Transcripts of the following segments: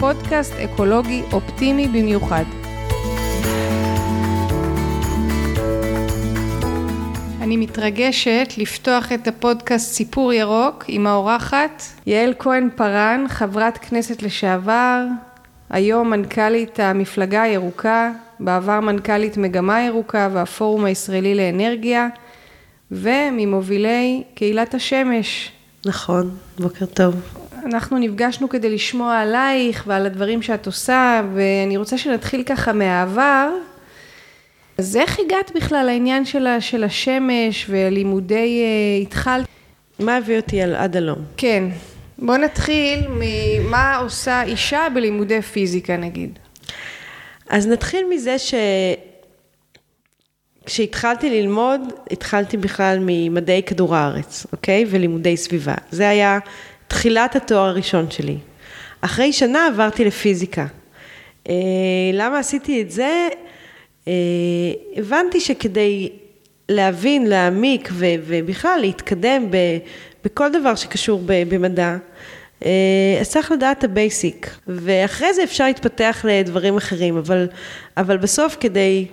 פודקאסט אקולוגי אופטימי במיוחד. אני מתרגשת לפתוח את הפודקאסט סיפור ירוק עם האורחת יעל כהן פארן, חברת כנסת לשעבר, היום מנכ"לית המפלגה הירוקה, בעבר מנכ"לית מגמה ירוקה והפורום הישראלי לאנרגיה, וממובילי קהילת השמש. נכון, בוקר טוב. אנחנו נפגשנו כדי לשמוע עלייך ועל הדברים שאת עושה, ואני רוצה שנתחיל ככה מהעבר. אז איך הגעת בכלל לעניין של, של השמש ולימודי uh, התחלת? מה הביא אותי על עד הלום? כן. בוא נתחיל ממה עושה אישה בלימודי פיזיקה נגיד. אז נתחיל מזה ש... כשהתחלתי ללמוד, התחלתי בכלל ממדעי כדור הארץ, אוקיי? ולימודי סביבה. זה היה תחילת התואר הראשון שלי. אחרי שנה עברתי לפיזיקה. אה, למה עשיתי את זה? אה, הבנתי שכדי להבין, להעמיק ו- ובכלל להתקדם ב- בכל דבר שקשור ב- במדע, אה, אז צריך לדעת את ה basic, ואחרי זה אפשר להתפתח לדברים אחרים, אבל, אבל בסוף כדי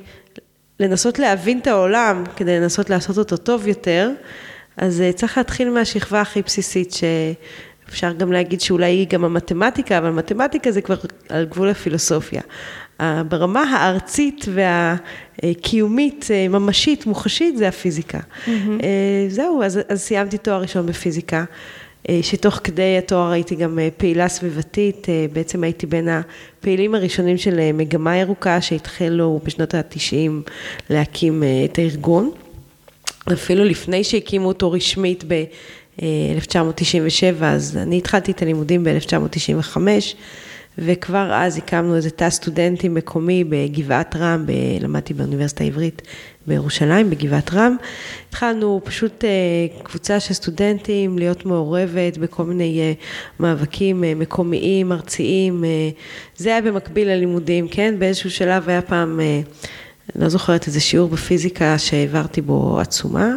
לנסות להבין את העולם, כדי לנסות לעשות אותו טוב יותר, אז אה, צריך להתחיל מהשכבה הכי בסיסית, שאפשר גם להגיד שאולי היא גם המתמטיקה, אבל מתמטיקה זה כבר על גבול הפילוסופיה. ברמה הארצית והקיומית, אה, ממשית, מוחשית, זה הפיזיקה. Mm-hmm. זהו, אז, אז סיימתי תואר ראשון בפיזיקה. שתוך כדי התואר הייתי גם פעילה סביבתית, בעצם הייתי בין הפעילים הראשונים של מגמה ירוקה שהתחלו בשנות ה-90 להקים את הארגון. אפילו לפני שהקימו אותו רשמית ב-1997, אז אני התחלתי את הלימודים ב-1995. וכבר אז הקמנו איזה תא סטודנטים מקומי בגבעת רם, ב... למדתי באוניברסיטה העברית בירושלים, בגבעת רם. התחלנו פשוט אה, קבוצה של סטודנטים להיות מעורבת בכל מיני אה, מאבקים אה, מקומיים, ארציים. זה היה במקביל ללימודים, כן? באיזשהו שלב היה פעם, לא זוכרת איזה שיעור בפיזיקה שהעברתי בו עצומה.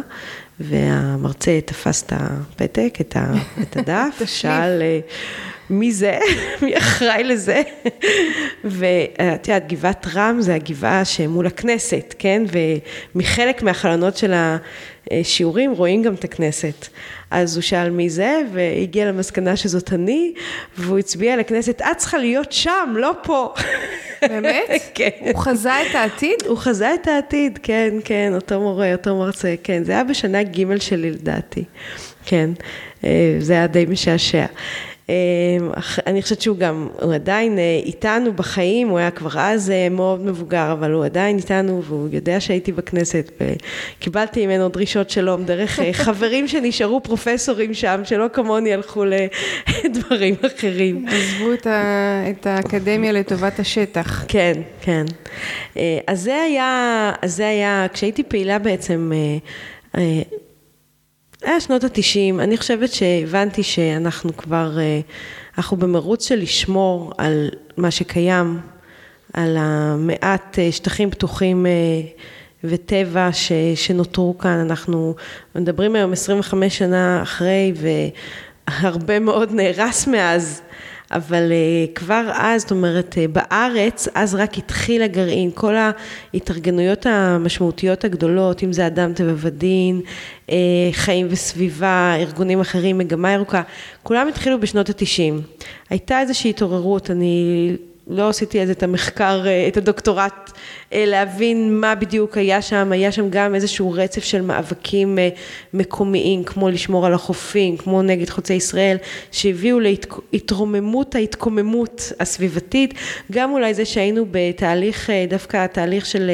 והמרצה תפס את הפתק, את הדף, שאל מי זה, מי אחראי לזה. ואת יודעת, גבעת רם זה הגבעה שמול הכנסת, כן? ומחלק מהחלונות של השיעורים רואים גם את הכנסת. אז הוא שאל מי זה, והגיע למסקנה שזאת אני, והוא הצביע לכנסת, את צריכה להיות שם, לא פה. באמת? כן. הוא חזה את העתיד? הוא חזה את העתיד, כן, כן, אותו מורה, אותו מרצה, כן. זה היה בשנה ג' שלי לדעתי, כן. אה, זה היה די משעשע. אמ, אני חושבת שהוא גם, הוא עדיין אה, איתנו בחיים, הוא היה כבר אז אה, מאוד מבוגר, אבל הוא עדיין איתנו והוא יודע שהייתי בכנסת וקיבלתי ממנו דרישות שלום דרך אה, חברים שנשארו פרופסורים שם, שלא כמוני הלכו לדברים אחרים. עזבו את, ה, את האקדמיה לטובת השטח. כן, כן. אז זה היה, זה היה, כשהייתי פעילה בעצם, היה שנות התשעים, אני חושבת שהבנתי שאנחנו כבר, אה, אנחנו במרוץ של לשמור על מה שקיים, על המעט אה, שטחים פתוחים אה, וטבע ש, שנותרו כאן, אנחנו מדברים היום 25 שנה אחרי והרבה מאוד נהרס מאז. אבל uh, כבר אז, זאת אומרת, uh, בארץ, אז רק התחיל הגרעין, כל ההתארגנויות המשמעותיות הגדולות, אם זה אדם טבע ודין, uh, חיים וסביבה, ארגונים אחרים, מגמה ירוקה, כולם התחילו בשנות התשעים. הייתה איזושהי התעוררות, אני לא עשיתי זה את המחקר, את הדוקטורט, להבין מה בדיוק היה שם, היה שם גם איזשהו רצף של מאבקים מקומיים, כמו לשמור על החופים, כמו נגד חוצי ישראל, שהביאו להתרוממות ההתקוממות הסביבתית, גם אולי זה שהיינו בתהליך, דווקא תהליך של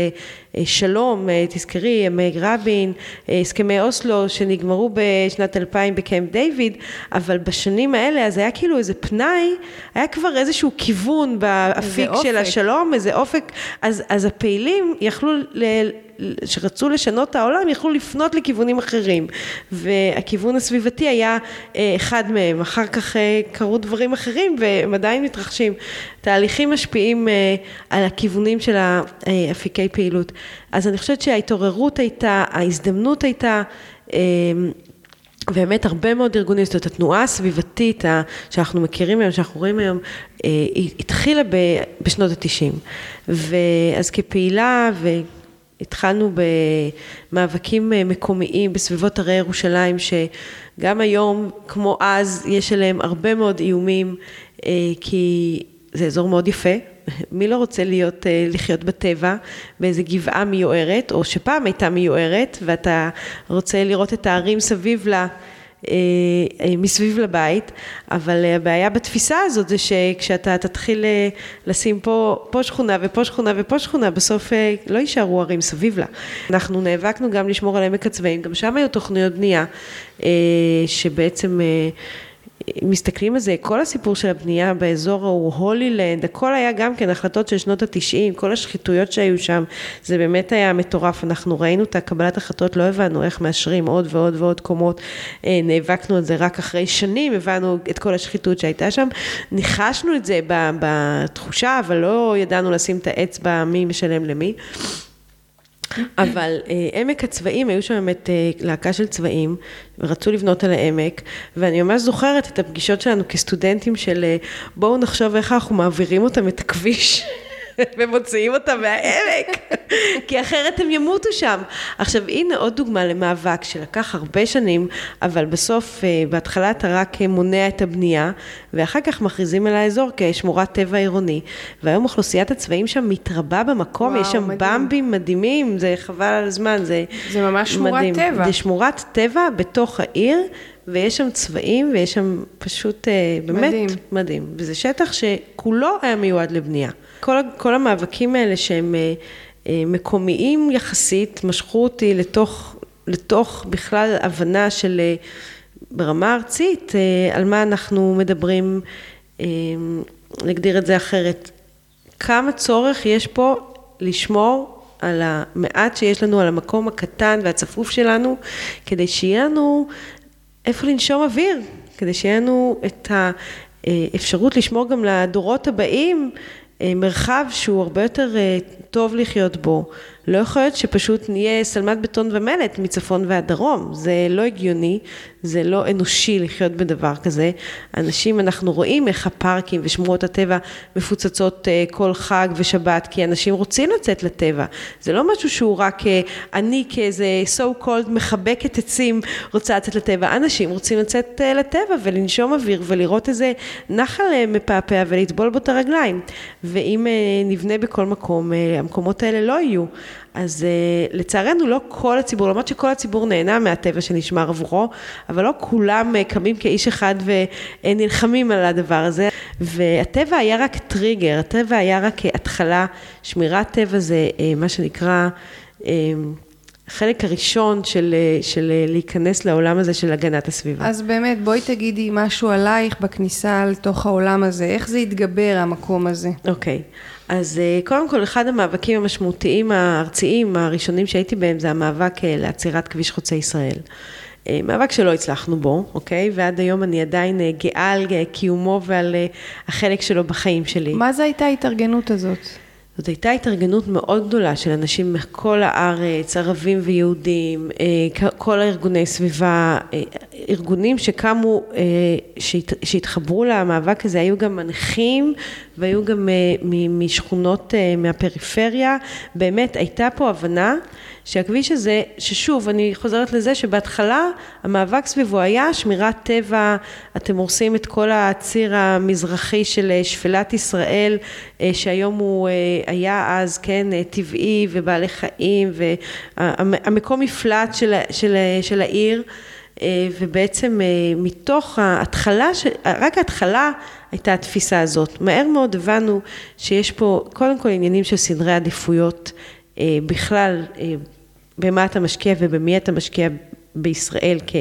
שלום, תזכרי, ימי רבין, הסכמי אוסלו שנגמרו בשנת 2000 בקמפ דיוויד, אבל בשנים האלה אז היה כאילו איזה פנאי, היה כבר איזשהו כיוון באפיק של השלום, איזה אופק, אז, אז הפעילים יכלו ל... שרצו לשנות את העולם יכלו לפנות לכיוונים אחרים והכיוון הסביבתי היה אה, אחד מהם, אחר כך אה, קרו דברים אחרים והם עדיין מתרחשים. תהליכים משפיעים אה, על הכיוונים של האפיקי פעילות. אז אני חושבת שההתעוררות הייתה, ההזדמנות הייתה באמת הרבה מאוד ארגונים, זאת אומרת התנועה הסביבתית שאנחנו מכירים היום, שאנחנו רואים היום, היא התחילה בשנות התשעים. ואז כפעילה התחלנו במאבקים אה, מקומיים בסביבות הרי ירושלים, שגם היום, כמו אז, יש עליהם הרבה מאוד איומים, אה, כי זה אזור מאוד יפה. מי לא רוצה להיות, אה, לחיות בטבע, באיזה גבעה מיוערת, או שפעם הייתה מיוערת, ואתה רוצה לראות את הערים סביב לה. אה, אה, מסביב לבית, אבל הבעיה בתפיסה הזאת זה שכשאתה תתחיל אה, לשים פה, פה שכונה ופה שכונה ופה שכונה, בסוף לא יישארו ערים סביב לה. אנחנו נאבקנו גם לשמור על עמק הצבעים, גם שם היו תוכניות בנייה שבעצם מסתכלים על זה, כל הסיפור של הבנייה באזור ההוא, הולילנד, הכל היה גם כן החלטות של שנות התשעים, כל השחיתויות שהיו שם, זה באמת היה מטורף, אנחנו ראינו את הקבלת החלטות, לא הבנו איך מאשרים עוד ועוד ועוד קומות, אה, נאבקנו על זה רק אחרי שנים, הבנו את כל השחיתות שהייתה שם, ניחשנו את זה בתחושה, אבל לא ידענו לשים את האצבע מי משלם למי. אבל אה, עמק הצבאים, היו שם באמת אה, להקה של צבאים, ורצו לבנות על העמק, ואני ממש זוכרת את הפגישות שלנו כסטודנטים של אה, בואו נחשוב איך אנחנו מעבירים אותם את הכביש. ומוציאים אותם מהעמק, כי אחרת הם ימותו שם. עכשיו, הנה עוד דוגמה למאבק שלקח הרבה שנים, אבל בסוף, אה, בהתחלה אתה רק מונע את הבנייה, ואחר כך מכריזים על האזור כשמורת טבע עירוני. והיום אוכלוסיית הצבעים שם מתרבה במקום, וואו, יש שם מדהים. במבים מדהימים, זה חבל על הזמן, זה, זה ממש שמורת מדהים. טבע. זה שמורת טבע בתוך העיר. ויש שם צבעים, ויש שם פשוט אה, באמת מדהים. מדהים. וזה שטח שכולו היה מיועד לבנייה. כל, כל המאבקים האלה שהם אה, אה, מקומיים יחסית, משכו אותי לתוך, לתוך בכלל הבנה של ברמה ארצית, על מה אנחנו מדברים, נגדיר את זה אחרת. כמה צורך יש פה לשמור על המעט שיש לנו, על המקום הקטן והצפוף שלנו, כדי שיהיה לנו איפה לנשום אוויר, כדי שיהיה לנו את האפשרות לשמור גם לדורות הבאים אה, מרחב שהוא הרבה יותר אה, טוב לחיות בו. לא יכול להיות שפשוט נהיה שלמת בטון ומלט מצפון ועד דרום. זה לא הגיוני, זה לא אנושי לחיות בדבר כזה. אנשים, אנחנו רואים איך הפארקים ושמורות הטבע מפוצצות אה, כל חג ושבת, כי אנשים רוצים לצאת לטבע. זה לא משהו שהוא רק אה, אני כאיזה so called מחבקת עצים רוצה לצאת לטבע. אנשים רוצים לצאת אה, לטבע ולנשום אוויר ולראות איזה נחל מפעפע ולטבול בו את הרגליים. ואם נבנה בכל מקום, המקומות האלה לא יהיו. אז uh, לצערנו לא כל הציבור, למרות שכל הציבור נהנה מהטבע שנשמר עבורו, אבל לא כולם uh, קמים כאיש אחד ונלחמים על הדבר הזה. והטבע היה רק טריגר, הטבע היה רק התחלה, שמירת טבע זה uh, מה שנקרא... uh, החלק הראשון של, של להיכנס לעולם הזה של הגנת הסביבה. אז באמת, בואי תגידי משהו עלייך בכניסה לתוך העולם הזה, איך זה התגבר המקום הזה? אוקיי, okay. אז אה, קודם כל, אחד המאבקים המשמעותיים הארציים הראשונים שהייתי בהם זה המאבק אה, לעצירת כביש חוצה ישראל. אה, מאבק שלא הצלחנו בו, אוקיי? ועד היום אני עדיין גאה על קיומו ועל החלק שלו בחיים שלי. מה זה הייתה ההתארגנות הזאת? זאת הייתה התארגנות מאוד גדולה של אנשים מכל הארץ, ערבים ויהודים, כל הארגוני סביבה, ארגונים שקמו, שהתחברו למאבק הזה, היו גם מנחים והיו גם אה, משכונות אה, מהפריפריה, באמת הייתה פה הבנה שהכביש הזה, ששוב, אני חוזרת לזה שבהתחלה המאבק סביבו היה שמירת טבע, אתם הורסים את כל הציר המזרחי של אה, שפלת ישראל, שהיום הוא היה אז, כן, טבעי ובעלי חיים, והמקום מפלט של, של, של העיר. ובעצם מתוך ההתחלה, רק ההתחלה הייתה התפיסה הזאת. מהר מאוד הבנו שיש פה קודם כל עניינים של סדרי עדיפויות בכלל, במה אתה משקיע ובמי אתה משקיע בישראל כ,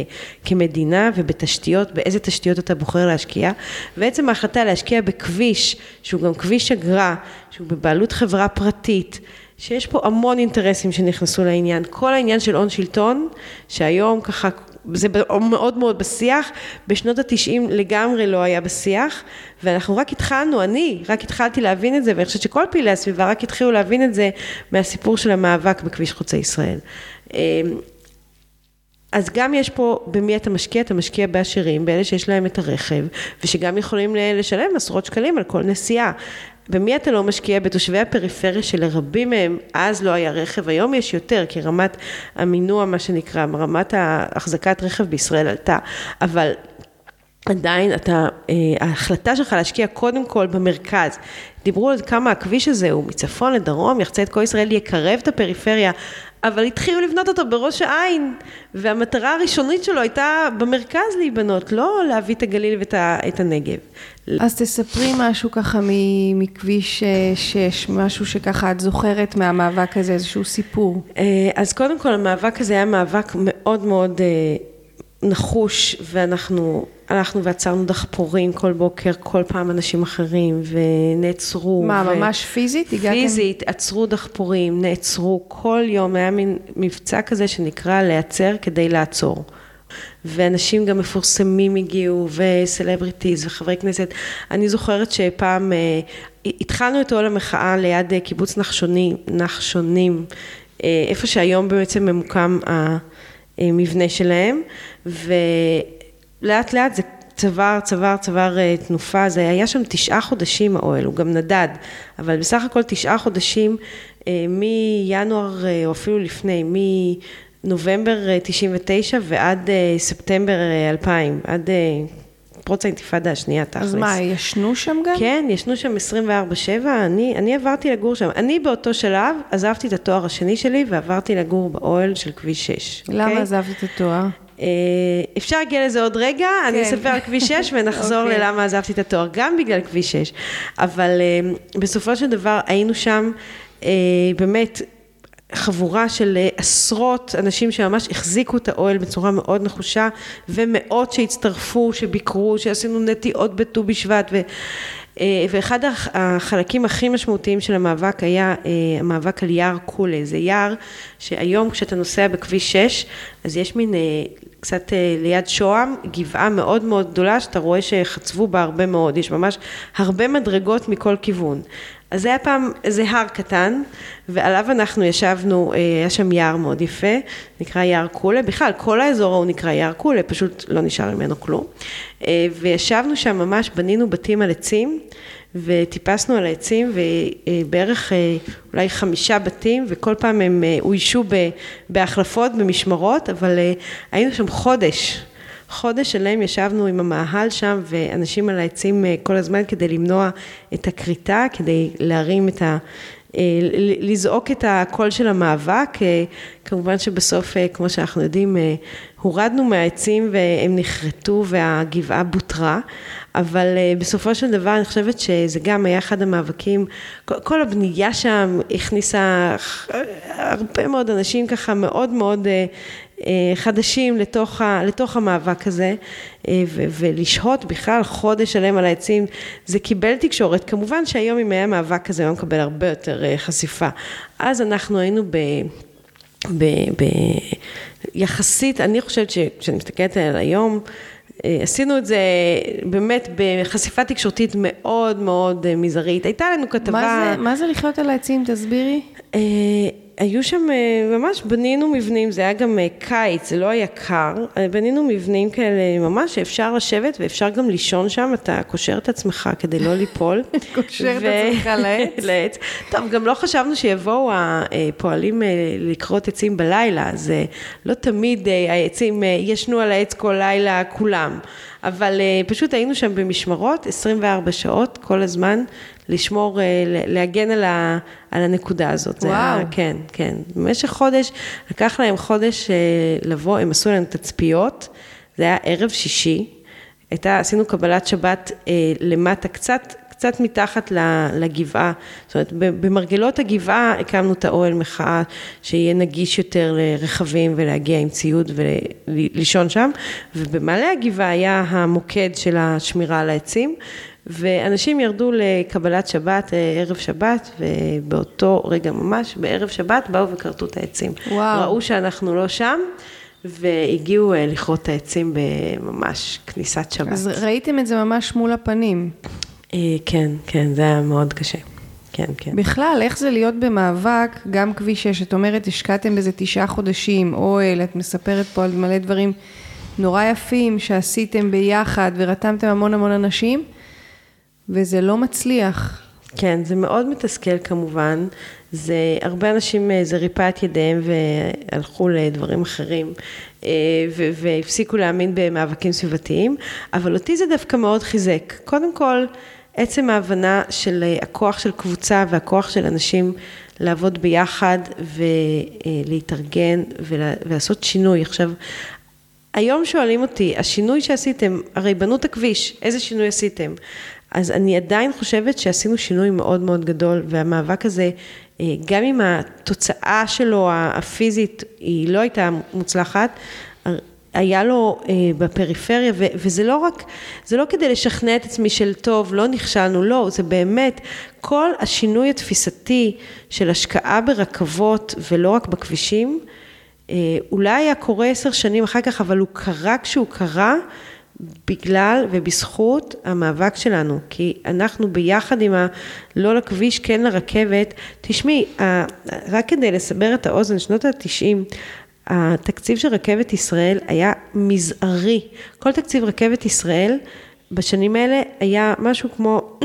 כמדינה ובתשתיות, באיזה תשתיות אתה בוחר להשקיע. ועצם ההחלטה להשקיע בכביש, שהוא גם כביש אגרה, שהוא בבעלות חברה פרטית, שיש פה המון אינטרסים שנכנסו לעניין. כל העניין של הון שלטון, שהיום ככה, זה מאוד מאוד בשיח, בשנות התשעים לגמרי לא היה בשיח, ואנחנו רק התחלנו, אני רק התחלתי להבין את זה, ואני חושבת שכל פעילי הסביבה רק התחילו להבין את זה מהסיפור של המאבק בכביש חוצה ישראל. אז גם יש פה במי אתה משקיע, אתה משקיע בעשירים, באלה שיש להם את הרכב, ושגם יכולים לשלם עשרות שקלים על כל נסיעה. במי אתה לא משקיע? בתושבי הפריפריה שלרבים מהם אז לא היה רכב, היום יש יותר, כי רמת המינוע, מה שנקרא, רמת החזקת רכב בישראל עלתה, אבל עדיין אתה, אה, ההחלטה שלך להשקיע קודם כל במרכז, דיברו על כמה הכביש הזה הוא מצפון לדרום, יחצה את כל ישראל, יקרב את הפריפריה, אבל התחילו לבנות אותו בראש העין, והמטרה הראשונית שלו הייתה במרכז להיבנות, לא להביא את הגליל ואת הנגב. אז תספרי משהו ככה מכביש 6, משהו שככה את זוכרת מהמאבק הזה, איזשהו סיפור. אה, אז קודם כל המאבק הזה היה מאבק מאוד מאוד אה, נחוש, ואנחנו הלכנו ועצרנו דחפורים כל בוקר, כל פעם אנשים אחרים, ונעצרו. מה, ו... ממש פיזית? הגעתם? פיזית, עצרו דחפורים, נעצרו, כל יום היה מין מבצע כזה שנקרא להיעצר כדי לעצור. ואנשים גם מפורסמים הגיעו, וסלבריטיז, וחברי כנסת. אני זוכרת שפעם אה, התחלנו את עול המחאה ליד אה, קיבוץ נחשוני, נחשונים, אה, איפה שהיום בעצם ממוקם המבנה שלהם, ולאט לאט זה צבר, צבר, צבר תנופה, זה היה שם תשעה חודשים האוהל, הוא גם נדד, אבל בסך הכל תשעה חודשים מינואר, או אפילו לפני, מ... נובמבר 99 אה, ועד אה, ספטמבר 2000, אה, עד פרוץ האינתיפאדה השנייה תכלס. אז מה, ישנו שם גם? כן, ישנו שם 24-7, אני, אני עברתי לגור שם. אני באותו שלב עזבתי את התואר השני שלי ועברתי לגור באוהל של כביש 6. למה okay? אוקיי? עזבת את התואר? אפשר להגיע לזה עוד רגע, כן. אני אספר על כביש 6 ונחזור okay. אוקיי. ללמה עזבתי את התואר, גם בגלל כביש 6. אבל בסופו של דבר היינו שם, באמת, חבורה של אה, עשרות אנשים שממש החזיקו את האוהל בצורה מאוד נחושה ומאות שהצטרפו, שביקרו, שעשינו נטיעות בט"ו בשבט ו... אה, ואחד החלקים הכי משמעותיים של המאבק היה אה, המאבק על יער קולה, זה יער שהיום כשאתה נוסע בכביש 6 אז יש מין קצת ליד שוהם גבעה מאוד מאוד גדולה שאתה רואה שחצבו בה הרבה מאוד, יש ממש הרבה מדרגות מכל כיוון. אז זה היה פעם איזה הר קטן, ועליו אנחנו ישבנו, אה, היה שם יער מאוד יפה, נקרא יער קולה, בכלל כל האזור ההוא נקרא יער קולה, פשוט לא נשאר ממנו כלום. אה, וישבנו שם ממש, בנינו בתים על עצים, וטיפסנו על העצים, ובערך אה, אולי חמישה בתים, וכל פעם הם אוישו בהחלפות, במשמרות, אבל היינו שם חודש. חודש שלם ישבנו עם המאהל שם ואנשים על העצים אה, כל הזמן כדי למנוע את הכריתה, כדי להרים את ה... אה, לזעוק את הקול של המאבק, אה, כמובן שבסוף, כמו שאנחנו יודעים, הורדנו מהעצים והם נחרטו והגבעה בוטרה, אבל בסופו של דבר אני חושבת שזה גם היה אחד המאבקים, כל הבנייה שם הכניסה הרבה מאוד אנשים ככה מאוד מאוד אה, חדשים לתוך, ה, לתוך המאבק הזה, אה, ו, ולשהות בכלל חודש שלם על העצים, זה קיבל תקשורת. כמובן שהיום אם היה מאבק כזה, הוא מקבל הרבה יותר אה, חשיפה. אז אנחנו היינו ב... ב, ב יחסית, אני חושבת שכשאני מסתכלת על היום, עשינו את זה באמת בחשיפה תקשורתית מאוד מאוד מזערית. הייתה לנו כתבה... מה זה, מה זה לחיות על העצים? תסבירי. היו שם, אה, ממש בנינו מבנים, זה היה גם אה, קיץ, זה לא היה קר, אה, בנינו מבנים כאלה ממש שאפשר לשבת ואפשר גם לישון שם, אתה קושר את עצמך כדי לא ליפול. קושר את עצמך לעץ. לעץ. טוב, גם לא חשבנו שיבואו הפועלים לכרות עצים בלילה, אז לא תמיד העצים ישנו על העץ כל לילה כולם, אבל פשוט היינו שם במשמרות 24 שעות כל הזמן. לשמור, אה, להגן על, ה, על הנקודה הזאת. וואו. היה, כן, כן. במשך חודש, לקח להם חודש אה, לבוא, הם עשו להם תצפיות, זה היה ערב שישי, הייתה, עשינו קבלת שבת אה, למטה, קצת, קצת מתחת לגבעה, זאת אומרת, במרגלות הגבעה הקמנו את האוהל מחאה, שיהיה נגיש יותר לרכבים ולהגיע עם ציוד ולישון שם, ובמעלה הגבעה היה המוקד של השמירה על העצים, ואנשים ירדו לקבלת שבת, ערב שבת, ובאותו רגע ממש, בערב שבת, באו וכרתו את העצים. וואו. ראו שאנחנו לא שם. והגיעו אה, לכרות את העצים בממש כניסת שבת. אז ראיתם את זה ממש מול הפנים. אה, כן, כן, זה היה מאוד קשה. כן, כן. בכלל, איך זה להיות במאבק, גם כביש 6, את אומרת, השקעתם בזה תשעה חודשים, אוהל, את מספרת פה על מלא דברים נורא יפים שעשיתם ביחד ורתמתם המון המון אנשים, וזה לא מצליח. כן, זה מאוד מתסכל כמובן. זה, הרבה אנשים, אה, זה ריפא את ידיהם והלכו לדברים אחרים אה, והפסיקו להאמין במאבקים סביבתיים, אבל אותי זה דווקא מאוד חיזק. קודם כל, עצם ההבנה של אה, הכוח של קבוצה והכוח של אנשים לעבוד ביחד ולהתארגן ולעשות שינוי. עכשיו, היום שואלים אותי, השינוי שעשיתם, הרי בנו את הכביש, איזה שינוי עשיתם? אז אני עדיין חושבת שעשינו שינוי מאוד מאוד גדול, והמאבק הזה, אה, גם אם התוצאה שלו הפיזית היא לא הייתה מוצלחת, היה לו אה, בפריפריה, ו, וזה לא רק, זה לא כדי לשכנע את עצמי של טוב, לא נכשלנו, לא, זה באמת, כל השינוי התפיסתי של השקעה ברכבות ולא רק בכבישים, אה, אולי היה קורה עשר שנים אחר כך, אבל הוא קרה כשהוא קרה, בגלל ובזכות המאבק שלנו, כי אנחנו ביחד עם הלא לכביש, כן לרכבת, תשמעי, רק כדי לסבר את האוזן, שנות התשעים, התקציב של רכבת ישראל היה מזערי. כל תקציב רכבת ישראל בשנים האלה היה משהו כמו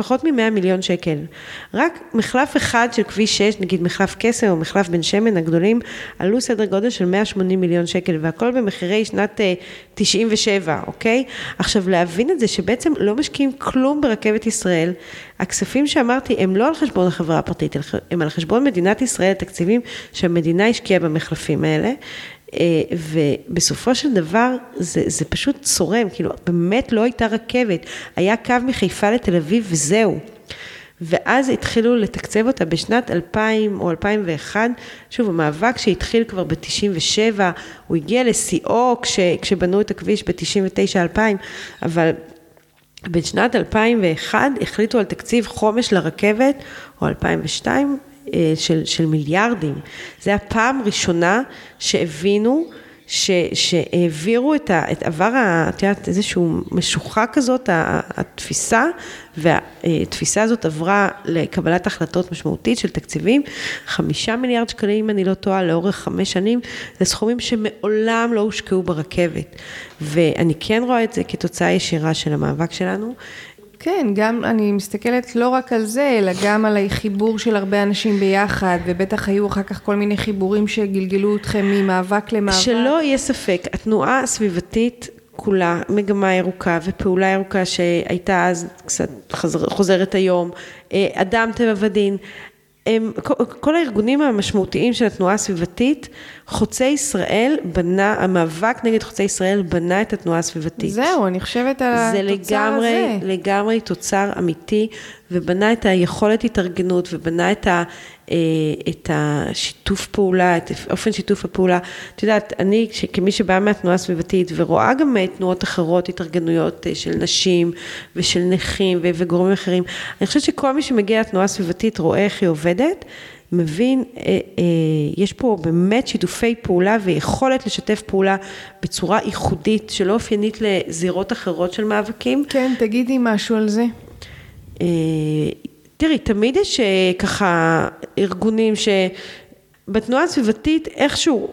פחות מ-100 מיליון שקל. רק מחלף אחד של כביש 6, נגיד מחלף קסם או מחלף בן שמן הגדולים, עלו סדר גודל של 180 מיליון שקל, והכל במחירי שנת 97, אה, אוקיי? עכשיו, להבין את זה שבעצם לא משקיעים כלום ברכבת ישראל, הכספים שאמרתי הם לא על חשבון החברה הפרטית, הם על חשבון מדינת ישראל, תקציבים שהמדינה השקיעה במחלפים האלה. אה, ובסופו של דבר זה, זה פשוט צורם, כאילו באמת לא הייתה רכבת, היה קו מחיפה לתל אביב וזהו. ואז התחילו לתקצב אותה בשנת 2000 או 2001, שוב, המאבק שהתחיל כבר ב-97, הוא הגיע לשיאו כש, כשבנו את הכביש ב-99-2000, אבל בשנת 2001 החליטו על תקציב חומש לרכבת, או 2002, אה, של, של מיליארדים. זה הפעם ראשונה שהבינו ש, שהעבירו את, ה, את עבר, את יודעת, איזושהי משוכה כזאת, התפיסה, והתפיסה הזאת עברה לקבלת החלטות משמעותית של תקציבים, חמישה מיליארד שקלים, אם אני לא טועה, לאורך חמש שנים, זה סכומים שמעולם לא הושקעו ברכבת. ואני כן רואה את זה כתוצאה ישירה של המאבק שלנו, כן, גם אני מסתכלת לא רק על זה, אלא גם על החיבור של הרבה אנשים ביחד, ובטח היו אחר כך כל מיני חיבורים שגלגלו אתכם ממאבק למאבק. שלא יהיה ספק, התנועה הסביבתית כולה, מגמה ירוקה ופעולה ירוקה שהייתה אז קצת חוזרת היום, אה, אדם טבע ודין, הם, כל הארגונים המשמעותיים של התנועה הסביבתית, חוצה ישראל בנה, המאבק נגד חוצה ישראל בנה את התנועה הסביבתית. זהו, אני חושבת על התוצר לגמרי, הזה. זה לגמרי תוצר אמיתי, ובנה את היכולת התארגנות, ובנה את, ה, את השיתוף פעולה, את אופן שיתוף הפעולה. את יודעת, אני כמי שבאה מהתנועה הסביבתית, ורואה גם תנועות אחרות, התארגנויות אה, של נשים, ושל נכים, וגורמים אחרים, אני חושבת שכל מי שמגיע לתנועה הסביבתית רואה איך היא עובדת. מבין, אה, אה, יש פה באמת שיתופי פעולה ויכולת לשתף פעולה בצורה ייחודית שלא אופיינית לזירות אחרות של מאבקים. כן, תגידי משהו על זה. אה, תראי, תמיד יש ככה ארגונים שבתנועה הסביבתית איכשהו,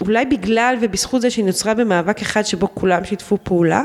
אולי בגלל ובזכות זה שהיא נוצרה במאבק אחד שבו כולם שיתפו פעולה,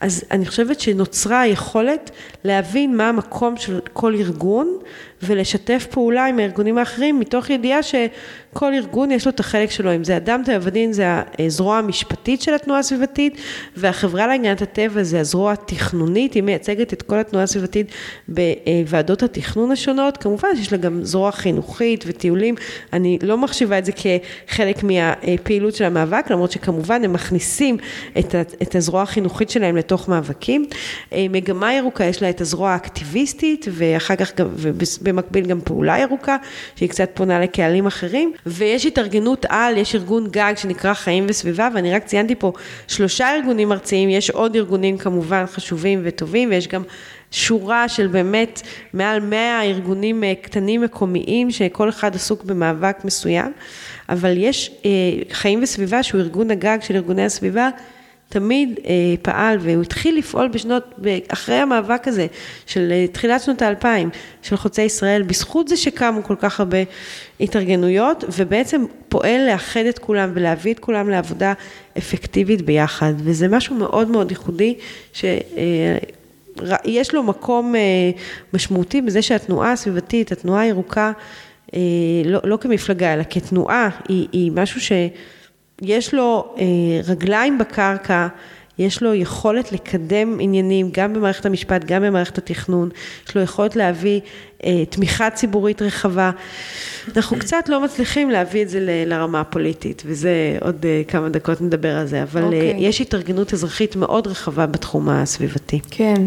אז אני חושבת שנוצרה היכולת להבין מה המקום של כל ארגון ולשתף פעולה עם הארגונים האחרים מתוך ידיעה שכל ארגון יש לו את החלק שלו, אם זה אדם טבע ודין זה הזרוע המשפטית של התנועה הסביבתית והחברה להגנת הטבע זה הזרוע התכנונית, היא מייצגת את כל התנועה הסביבתית בוועדות התכנון השונות, כמובן שיש לה גם זרוע חינוכית וטיולים, אני לא מחשיבה את זה כחלק מהפעילות של המאבק, למרות שכמובן הם מכניסים את הזרוע החינוכית שלהם לתוך מאבקים. אה, מגמה ירוקה, יש לה את הזרוע האקטיביסטית, ואחר כך גם, ובמקביל גם פעולה ירוקה, שהיא קצת פונה לקהלים אחרים. ויש התארגנות על, יש ארגון גג שנקרא חיים וסביבה, ואני רק ציינתי פה שלושה ארגונים ארציים, יש עוד ארגונים כמובן חשובים וטובים, ויש גם שורה של באמת מעל 100 ארגונים אה, קטנים מקומיים, שכל אחד עסוק במאבק מסוים, אבל יש אה, חיים וסביבה, שהוא ארגון הגג של ארגוני הסביבה, תמיד אה, פעל, והוא התחיל לפעול בשנות, אחרי המאבק הזה, של אה, תחילת שנות האלפיים, של חוצי ישראל, בזכות זה שקמו כל כך הרבה התארגנויות, ובעצם פועל לאחד את כולם ולהביא את כולם לעבודה אפקטיבית ביחד, וזה משהו מאוד מאוד ייחודי, ש... אה, יש לו מקום אה, משמעותי בזה שהתנועה הסביבתית, התנועה הירוקה, אה, לא, לא כמפלגה, אלא כתנועה, היא, היא משהו שיש לו אה, רגליים בקרקע, יש לו יכולת לקדם עניינים גם במערכת המשפט, גם במערכת התכנון, יש לו יכולת להביא אה, תמיכה ציבורית רחבה. אנחנו קצת לא מצליחים להביא את זה ל, לרמה הפוליטית, וזה עוד אה, כמה דקות נדבר על זה, אבל okay. אה, אוקיי. יש התארגנות אזרחית מאוד רחבה בתחום הסביבתי. כן.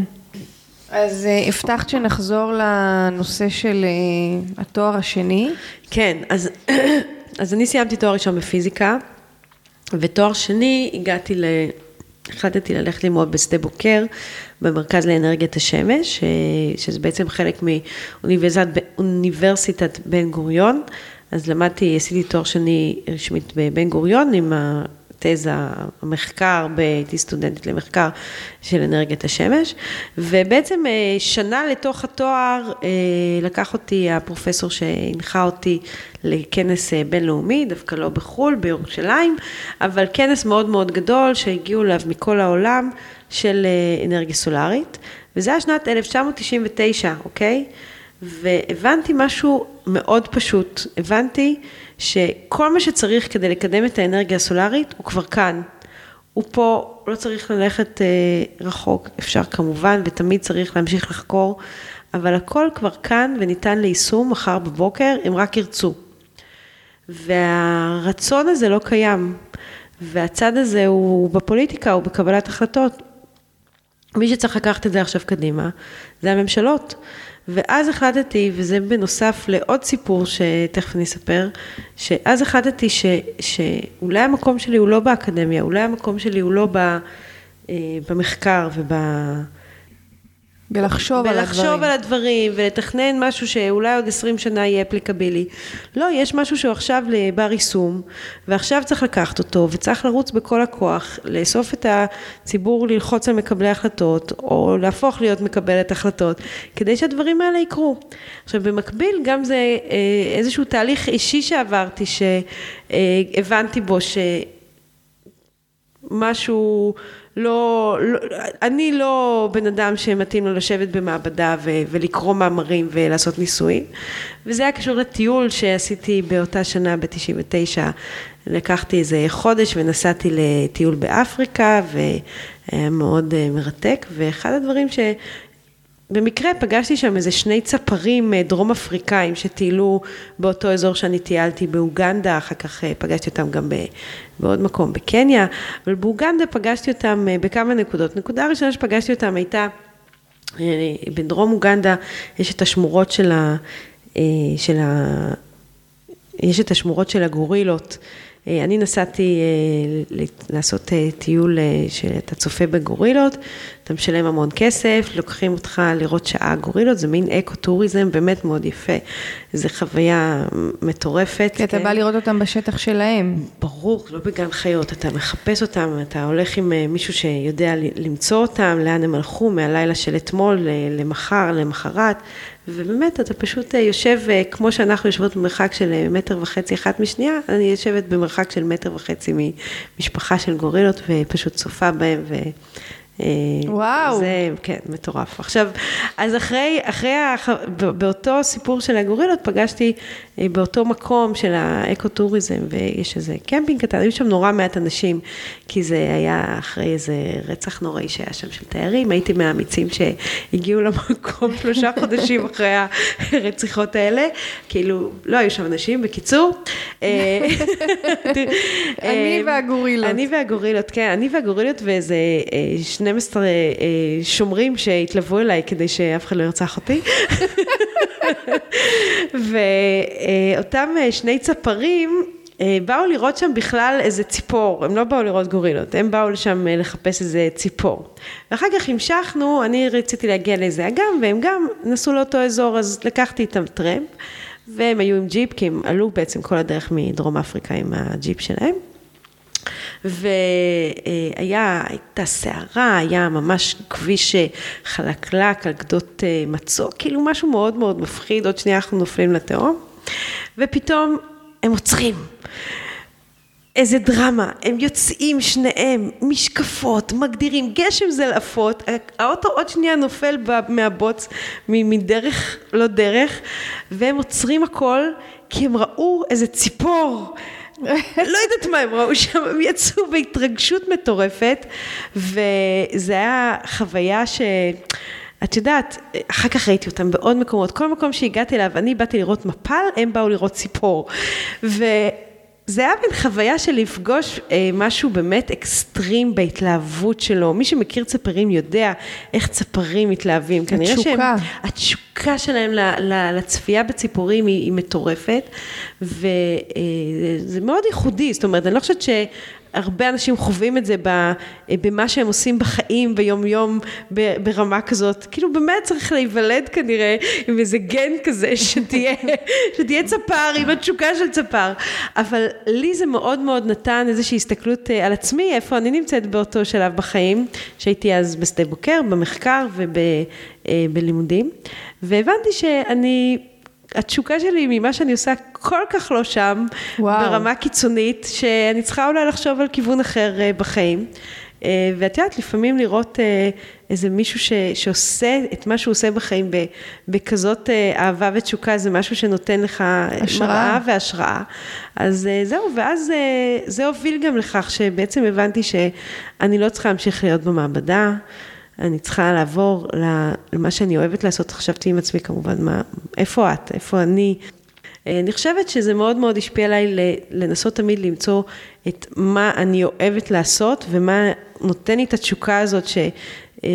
אז אה, הבטחת שנחזור לנושא של אה, התואר השני. כן, אז, אז אני סיימתי תואר ראשון בפיזיקה, ותואר שני הגעתי ל... החלטתי ללכת ללמוד בשדה בוקר, במרכז לאנרגיית השמש, אה, שזה בעצם חלק מאוניברסיטת בן גוריון. אז למדתי, עשיתי תואר שני רשמית בבן גוריון עם תזה, המחקר, הייתי סטודנטית למחקר של אנרגיית השמש, ובעצם אה, שנה לתוך התואר אה, לקח אותי הפרופסור שהנחה אותי לכנס אה, בינלאומי, דווקא לא בחו"ל, בירושלים, אבל כנס מאוד מאוד גדול שהגיעו אליו מכל העולם של אנרגיה סולארית, וזה היה שנת 1999, אוקיי? והבנתי משהו מאוד פשוט, הבנתי שכל מה שצריך כדי לקדם את האנרגיה הסולארית הוא כבר כאן. הוא פה, לא צריך ללכת אה, רחוק, אפשר כמובן, ותמיד צריך להמשיך לחקור, אבל הכל כבר כאן וניתן ליישום מחר בבוקר, אם רק ירצו. והרצון הזה לא קיים, והצד הזה הוא בפוליטיקה, הוא בקבלת החלטות. מי שצריך לקחת את זה עכשיו קדימה, זה הממשלות. ואז החלטתי, וזה בנוסף לעוד סיפור שתכף אני אספר, שאז החלטתי ש, שאולי המקום שלי הוא לא באקדמיה, אולי המקום שלי הוא לא ב, אה, במחקר וב... ולחשוב על הדברים. ולחשוב על הדברים, ולתכנן משהו שאולי עוד עשרים שנה יהיה אפליקבילי. לא, יש משהו שהוא עכשיו בר יישום, ועכשיו צריך לקחת אותו, וצריך לרוץ בכל הכוח, לאסוף את הציבור ללחוץ על מקבלי החלטות, או להפוך להיות מקבלת החלטות, כדי שהדברים האלה יקרו. עכשיו, במקביל, גם זה אה, איזשהו תהליך אישי שעברתי, שהבנתי בו שמשהו... לא, לא, אני לא בן אדם שמתאים לו לשבת במעבדה ו, ולקרוא מאמרים ולעשות ניסויים, וזה היה קשור לטיול שעשיתי באותה שנה ב-99, לקחתי איזה חודש ונסעתי לטיול באפריקה, והיה מאוד אה, מרתק, ואחד הדברים ש... במקרה פגשתי שם איזה שני צפרים אה, דרום אפריקאים שטיילו באותו אזור שאני טיילתי באוגנדה, אחר כך אה, פגשתי אותם גם בעוד מקום, בקניה, אבל באוגנדה פגשתי אותם אה, בכמה נקודות. נקודה ראשונה שפגשתי אותם הייתה, בדרום אוגנדה יש את השמורות של ה... של ה... יש את השמורות של הגורילות. אה, אני נסעתי אה, לעשות אה, טיול שאתה צופה בגורילות, אתה משלם המון כסף, לוקחים אותך לראות שעה גורילות, זה מין אקו-טוריזם באמת מאוד יפה, זו חוויה מטורפת. כי אתה כן. בא לראות אותם בשטח שלהם. ברור, לא בגן חיות, אתה מחפש אותם, אתה הולך עם מישהו שיודע למצוא אותם, לאן הם הלכו, מהלילה של אתמול למחר, למחרת. ובאמת, אתה פשוט אה, יושב, אה, כמו שאנחנו יושבות במרחק של אה, מטר וחצי אחת משנייה, אני יושבת במרחק של מטר וחצי ממשפחה של גורילות, ופשוט צופה בהם, ו... וואו. זה, כן, מטורף. עכשיו, אז אחרי, אחרי, באותו סיפור של הגורילות, פגשתי באותו מקום של האקו-טוריזם, ויש איזה קמפינג קטן, היו שם נורא מעט אנשים, כי זה היה אחרי איזה רצח נוראי שהיה שם של תיירים, הייתי מהאמיצים שהגיעו למקום שלושה חודשים אחרי הרציחות האלה, כאילו, לא היו שם אנשים, בקיצור. אה, אני והגורילות. אני והגורילות, כן, אני והגורילות ואיזה אה, שני... 12 שומרים שהתלוו אליי כדי שאף אחד לא ירצח אותי. ואותם שני צפרים באו לראות שם בכלל איזה ציפור, הם לא באו לראות גורילות, הם באו לשם לחפש איזה ציפור. ואחר כך המשכנו, אני רציתי להגיע לאיזה אגם, והם גם נסעו לאותו אזור, אז לקחתי איתם טרמפ, והם היו עם ג'יפ, כי הם עלו בעצם כל הדרך מדרום אפריקה עם הג'יפ שלהם. והיה, הייתה סערה, היה ממש כביש חלקלק על גדות מצוק, כאילו משהו מאוד מאוד מפחיד, עוד שנייה אנחנו נופלים לתהום, ופתאום הם עוצרים. איזה דרמה, הם יוצאים שניהם, משקפות, מגדירים, גשם זלעפות, האוטו עוד שנייה נופל מהבוץ מדרך לא דרך, והם עוצרים הכל כי הם ראו איזה ציפור. לא יודעת מה הם ראו שם, הם יצאו בהתרגשות מטורפת, וזה היה חוויה ש... את יודעת, אחר כך ראיתי אותם בעוד מקומות, כל מקום שהגעתי אליו, אני באתי לראות מפל, הם באו לראות ציפור. וזה היה מין חוויה של לפגוש אה, משהו באמת אקסטרים בהתלהבות שלו. מי שמכיר צפרים יודע איך צפרים מתלהבים. התשוקה. שהם, התשוקה שלהם ל, ל, לצפייה בציפורים היא, היא מטורפת, וזה אה, מאוד ייחודי, זאת אומרת, אני לא חושבת ש... הרבה אנשים חווים את זה במה שהם עושים בחיים ביום יום ברמה כזאת, כאילו באמת צריך להיוולד כנראה עם איזה גן כזה שתהיה, שתהיה צפר עם התשוקה של צפר, אבל לי זה מאוד מאוד נתן איזושהי הסתכלות אה, על עצמי, איפה אני נמצאת באותו שלב בחיים, שהייתי אז בשדה בוקר, במחקר ובלימודים, אה, והבנתי שאני התשוקה שלי ממה שאני עושה כל כך לא שם, וואו. ברמה קיצונית, שאני צריכה אולי לחשוב על כיוון אחר אה, בחיים. אה, ואת יודעת, לפעמים לראות אה, איזה מישהו ש, שעושה את מה שהוא עושה בחיים בכזאת אהבה ותשוקה, זה משהו שנותן לך השראה מראה והשראה. אז זהו, ואז זה הוביל גם לכך שבעצם הבנתי שאני לא צריכה להמשיך להיות במעבדה. אני צריכה לעבור למה שאני אוהבת לעשות, חשבתי עם עצמי כמובן, מה, איפה את, איפה אני. אה, אני חושבת שזה מאוד מאוד השפיע עליי לנסות תמיד למצוא את מה אני אוהבת לעשות ומה נותן לי את התשוקה הזאת ש... אה,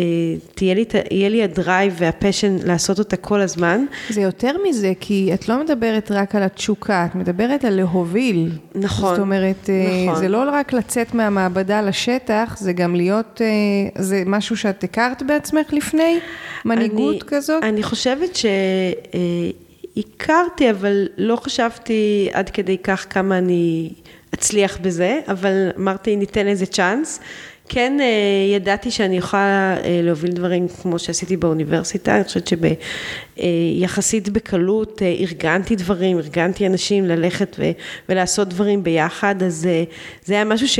תהיה לי, יהיה לי הדרייב והפשן לעשות אותה כל הזמן. זה יותר מזה, כי את לא מדברת רק על התשוקה, את מדברת על להוביל. נכון. זאת אומרת, אה, נכון. זה לא רק לצאת מהמעבדה לשטח, זה גם להיות, אה, זה משהו שאת הכרת בעצמך לפני? מנהיגות אני, כזאת? אני חושבת שהכרתי, אבל לא חשבתי עד כדי כך כמה אני אצליח בזה, אבל אמרתי, ניתן איזה צ'אנס. כן אה, ידעתי שאני יכולה אה, להוביל דברים כמו שעשיתי באוניברסיטה, אני חושבת שיחסית אה, בקלות ארגנתי דברים, ארגנתי אנשים ללכת ולעשות דברים ביחד, אז זה היה משהו ש,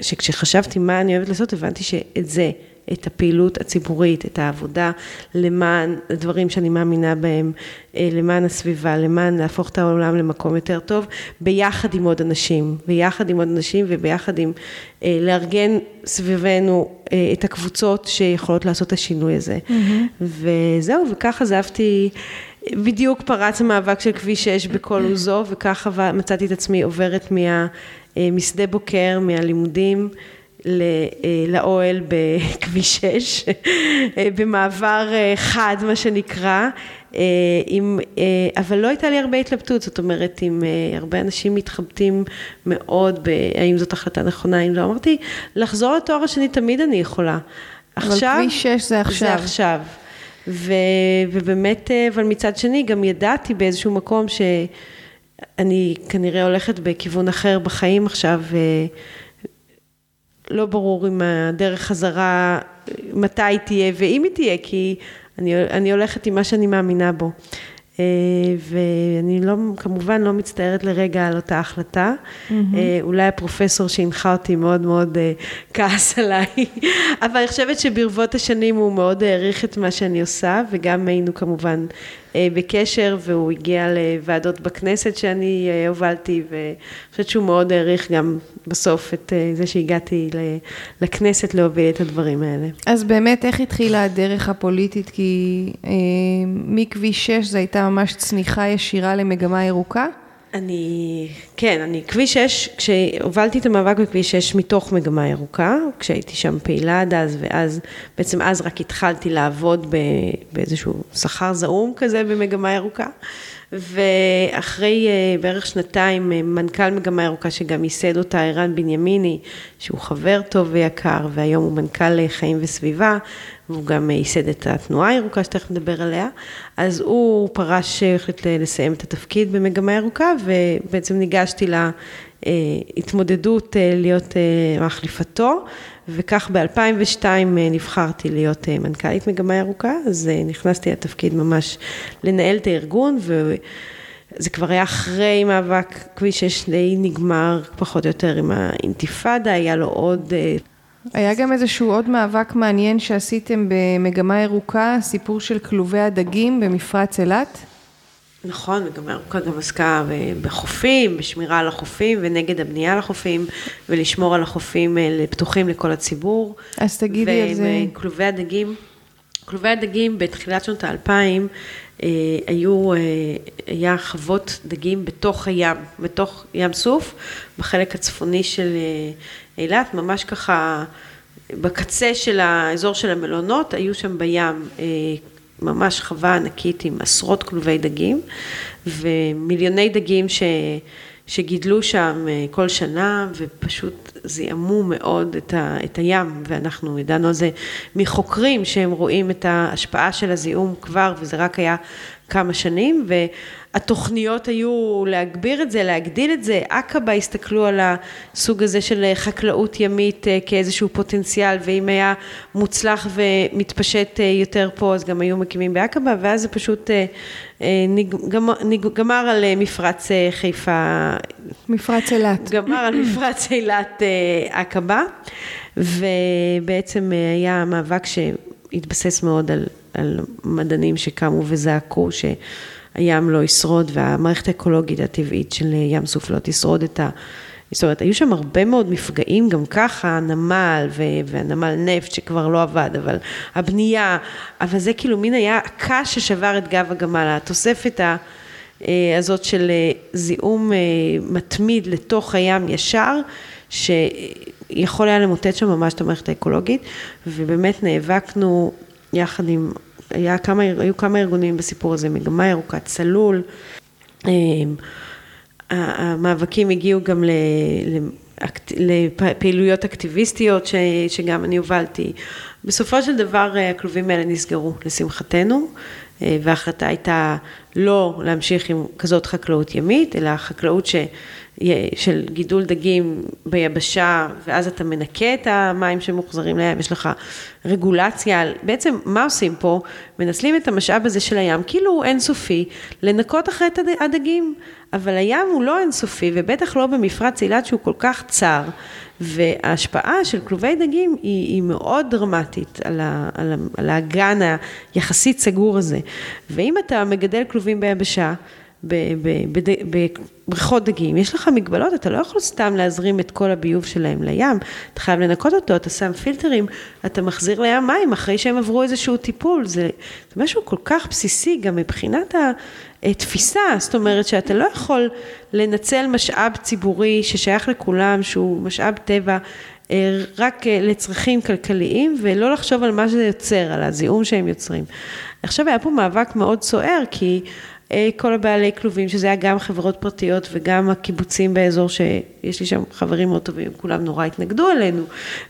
שכשחשבתי מה אני אוהבת לעשות, הבנתי שאת זה את הפעילות הציבורית, את העבודה למען הדברים שאני מאמינה בהם, אה, למען הסביבה, למען להפוך את העולם למקום יותר טוב, ביחד עם עוד אנשים, ביחד עם עוד אנשים וביחד עם אה, לארגן סביבנו אה, את הקבוצות שיכולות לעשות את השינוי הזה. Mm-hmm. וזהו, וככה עזבתי. בדיוק פרץ המאבק של כביש 6 בכל עוזו, וככה מצאתי את עצמי עוברת מה, משדה בוקר, מהלימודים. אה, לאוהל בכביש 6, אה, במעבר אה, חד מה שנקרא, עם, אבל לא הייתה לי הרבה התלבטות, זאת אומרת, אם הרבה אנשים מתחבטים מאוד בהאם זאת החלטה נכונה, אם לא, אמרתי, לחזור לתואר השני תמיד אני יכולה. עכשיו, אבל כביש 6 זה עכשיו. זה עכשיו. ו, ובאמת, אבל מצד שני, גם ידעתי באיזשהו מקום שאני כנראה הולכת בכיוון אחר בחיים עכשיו. לא ברור אם הדרך חזרה, מתי היא תהיה ואם היא תהיה, כי אני, אני הולכת עם מה שאני מאמינה בו. אה, ואני לא, כמובן לא מצטערת לרגע על אותה החלטה. Mm-hmm. אולי הפרופסור שהנחה אותי מאוד מאוד אה, כעס עליי, אבל אני חושבת שברבות השנים הוא מאוד העריך את מה שאני עושה, וגם היינו כמובן בקשר, והוא הגיע לוועדות בכנסת שאני אה, הובלתי, ואני חושבת שהוא מאוד העריך גם בסוף את אה, זה שהגעתי לכנסת להוביל את הדברים האלה. אז באמת, איך התחילה הדרך הפוליטית? כי אה, מכביש 6 זו הייתה ממש צניחה ישירה למגמה ירוקה? אני, כן, אני, כביש 6, כשהובלתי את המאבק בכביש 6 מתוך מגמה ירוקה, כשהייתי שם פעילה עד אז, ואז, בעצם אז רק התחלתי לעבוד באיזשהו שכר זעום כזה במגמה ירוקה. ואחרי uh, בערך שנתיים, uh, מנכ"ל מגמה ירוקה שגם ייסד אותה, ערן בנימיני, שהוא חבר טוב ויקר, והיום הוא מנכ"ל חיים וסביבה, והוא גם ייסד את התנועה הירוקה שתכף נדבר עליה, אז הוא פרש, החליט לסיים את התפקיד במגמה ירוקה, ובעצם ניגשתי להתמודדות להיות מחליפתו, וכך ב-2002 נבחרתי להיות מנכ"לית מגמה ירוקה, אז נכנסתי לתפקיד ממש לנהל את הארגון, וזה כבר היה אחרי מאבק כביש 6 די נגמר פחות או יותר עם האינתיפאדה, היה לו עוד היה גם איזשהו עוד מאבק מעניין שעשיתם במגמה ירוקה, סיפור של כלובי הדגים במפרץ אילת. נכון, מגמה ירוקה גם עסקה בחופים, בשמירה על החופים ונגד הבנייה על החופים, ולשמור על החופים אה, פתוחים לכל הציבור. אז תגידי על זה. וכלובי הדגים, כלובי הדגים בתחילת שנות האלפיים, אה, היו, אה, היה חוות דגים בתוך הים, בתוך ים סוף, בחלק הצפוני של אילת, ממש ככה בקצה של האזור של המלונות, היו שם בים אה, ממש חווה ענקית עם עשרות כלובי דגים ומיליוני דגים ש... שגידלו שם אה, כל שנה ופשוט זיהמו מאוד את, ה, את הים ואנחנו ידענו על זה מחוקרים שהם רואים את ההשפעה של הזיהום כבר וזה רק היה כמה שנים והתוכניות היו להגביר את זה, להגדיל את זה, עקבה הסתכלו על הסוג הזה של חקלאות ימית אה, כאיזשהו פוטנציאל ואם היה מוצלח ומתפשט אה, יותר פה אז גם היו מקימים בעקבה ואז זה פשוט גמר על מפרץ חיפה. מפרץ אילת. גמר על מפרץ אילת עקבה ובעצם היה מאבק שהתבסס מאוד על על מדענים שקמו וזעקו שהים לא ישרוד והמערכת האקולוגית הטבעית של ים סוף לא תשרוד את ה... זאת אומרת, היו שם הרבה מאוד מפגעים גם ככה, הנמל והנמל נפט שכבר לא עבד, אבל הבנייה, אבל זה כאילו מין היה הקש ששבר את גב הגמל, התוספת ה... הזאת של אה, זיהום אה, מתמיד לתוך הים ישר, שיכול היה למוטט שם ממש את המערכת האקולוגית, ובאמת נאבקנו יחד עם, היה כמה, היו כמה ארגונים בסיפור הזה, מגמה ירוקה, צלול. אמ, המאבקים הגיעו גם לפעילויות אקטיביסטיות שגם אני הובלתי. בסופו של דבר הכלובים האלה נסגרו, לשמחתנו, אה, וההחלטה הייתה לא להמשיך עם כזאת חקלאות ימית, אלא חקלאות ש... של גידול דגים ביבשה, ואז אתה מנקה את המים שמוחזרים לים, יש לך רגולציה, בעצם מה עושים פה? מנצלים את המשאב הזה של הים, כאילו הוא אינסופי, לנקות אחרי את הדגים, אבל הים הוא לא אינסופי, ובטח לא במפרץ אילת שהוא כל כך צר, וההשפעה של כלובי דגים היא, היא מאוד דרמטית על, ה, על, ה, על האגן היחסית סגור הזה. ואם אתה מגדל כלובים ביבשה, בבריכות דגים, יש לך מגבלות, אתה לא יכול סתם להזרים את כל הביוב שלהם לים, אתה חייב לנקות אותו, אתה שם פילטרים, אתה מחזיר לים מים אחרי שהם עברו איזשהו טיפול, זה, זה משהו כל כך בסיסי גם מבחינת התפיסה, זאת אומרת שאתה לא יכול לנצל משאב ציבורי ששייך לכולם, שהוא משאב טבע, אה, רק אה, לצרכים כלכליים ולא לחשוב על מה שזה יוצר, על הזיהום שהם יוצרים. עכשיו היה פה מאבק מאוד סוער כי כל הבעלי כלובים, שזה היה גם חברות פרטיות וגם הקיבוצים באזור שיש לי שם חברים מאוד טובים, כולם נורא התנגדו אלינו,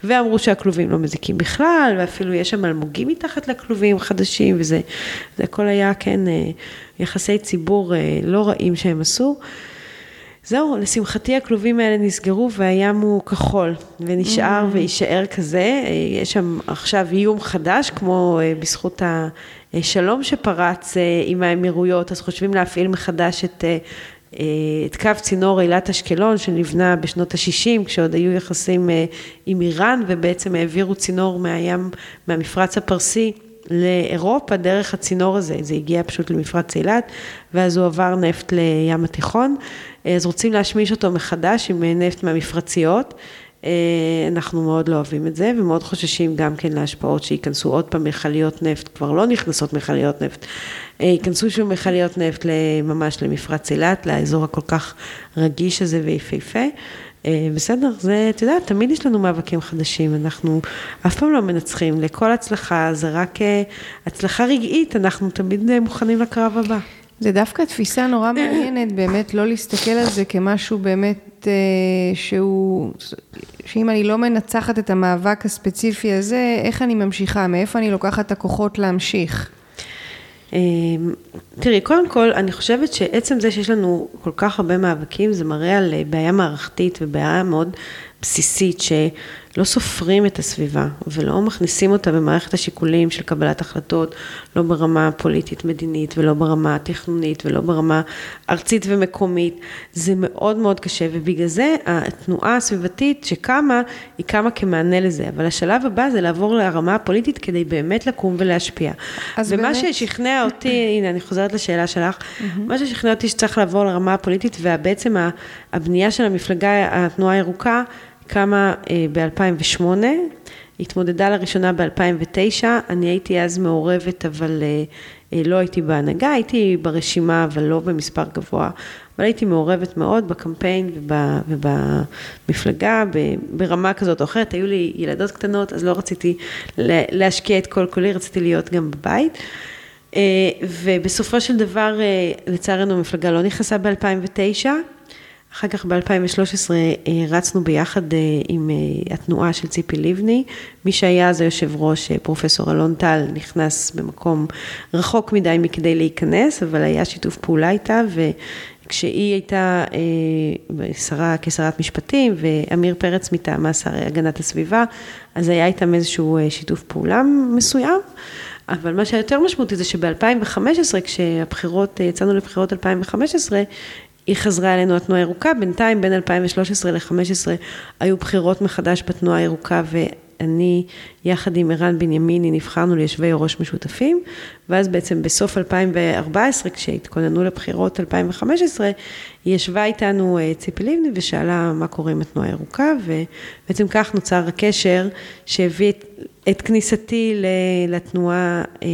ואמרו שהכלובים לא מזיקים בכלל, ואפילו יש שם אלמוגים מתחת לכלובים חדשים, וזה זה הכל היה, כן, אה, יחסי ציבור אה, לא רעים שהם עשו. זהו, לשמחתי הכלובים האלה נסגרו והים הוא כחול, ונשאר mm. ויישאר כזה. יש שם עכשיו איום חדש, כמו בזכות השלום שפרץ עם האמירויות, אז חושבים להפעיל מחדש את, את קו צינור אילת אשקלון, שנבנה בשנות ה-60, כשעוד היו יחסים עם איראן, ובעצם העבירו צינור מהים, מהמפרץ הפרסי. לאירופה דרך הצינור הזה, זה הגיע פשוט למפרץ אילת, ואז הוא עבר נפט לים התיכון, אז רוצים להשמיש אותו מחדש עם נפט מהמפרציות, אנחנו מאוד לא אוהבים את זה, ומאוד חוששים גם כן להשפעות שייכנסו עוד פעם מכליות נפט, כבר לא נכנסות מכליות נפט, ייכנסו שוב מכליות נפט ממש למפרץ אילת, לאזור הכל כך רגיש הזה ויפהפה. אה, בסדר, זה, את יודעת, תמיד יש לנו מאבקים חדשים, אנחנו אף פעם לא מנצחים, לכל הצלחה זה רק אה, הצלחה רגעית, אנחנו תמיד אה, מוכנים לקרב הבא. זה דווקא תפיסה נורא מעניינת, באמת לא להסתכל על זה כמשהו באמת שהוא, שאם אני לא מנצחת את המאבק הספציפי הזה, איך אני ממשיכה, מאיפה אני לוקחת את הכוחות להמשיך. אמ, תראי, קודם כל, אני חושבת שעצם זה שיש לנו כל כך הרבה מאבקים, זה מראה על בעיה מערכתית ובעיה מאוד בסיסית, שלא סופרים את הסביבה ולא מכניסים אותה במערכת השיקולים של קבלת החלטות, לא ברמה הפוליטית מדינית ולא ברמה התכנונית ולא ברמה ארצית ומקומית. זה מאוד מאוד קשה ובגלל זה התנועה הסביבתית שקמה, היא קמה כמענה לזה, אבל השלב הבא זה לעבור לרמה הפוליטית כדי באמת לקום ולהשפיע. ומה באמת... ששכנע אותי, הנה אני חוזרת לשאלה שלך, מה ששכנע אותי שצריך לעבור לרמה הפוליטית ובעצם הבנייה של המפלגה, התנועה הירוקה, קמה אה, ב-2008, התמודדה לראשונה ב-2009, אני הייתי אז מעורבת, אבל אה, אה, לא הייתי בהנהגה, הייתי ברשימה, אבל לא במספר גבוה, אבל הייתי מעורבת מאוד בקמפיין ובמפלגה, ברמה כזאת או אחרת. היו לי ילדות קטנות, אז לא רציתי להשקיע את כל כולי, רציתי להיות גם בבית. ובסופו של דבר, לצערנו, המפלגה לא נכנסה ב-2009. אחר כך ב-2013 אה, רצנו ביחד אה, עם אה, התנועה של ציפי לבני. מי שהיה אז היושב ראש, פרופסור אלון טל, נכנס במקום רחוק מדי מכדי להיכנס, אבל היה שיתוף פעולה איתה, וכשהיא הייתה שרה כשרת משפטים, ועמיר פרץ מטעמה שר הגנת הסביבה, אז היה איתם איזשהו שיתוף פעולה מסוים. אבל מה שיותר משמעותי זה שב-2015, כשהבחירות, יצאנו לבחירות 2015, היא חזרה אלינו התנועה הירוקה, בינתיים בין 2013 ל-2015 היו בחירות מחדש בתנועה הירוקה ואני יחד עם ערן בנימיני נבחרנו ליושבי ראש משותפים ואז בעצם בסוף 2014 כשהתכוננו לבחירות 2015 היא ישבה איתנו אה, ציפי לבני ושאלה מה קורה עם התנועה הירוקה ובעצם כך נוצר הקשר שהביא את, את כניסתי לתנועה אה,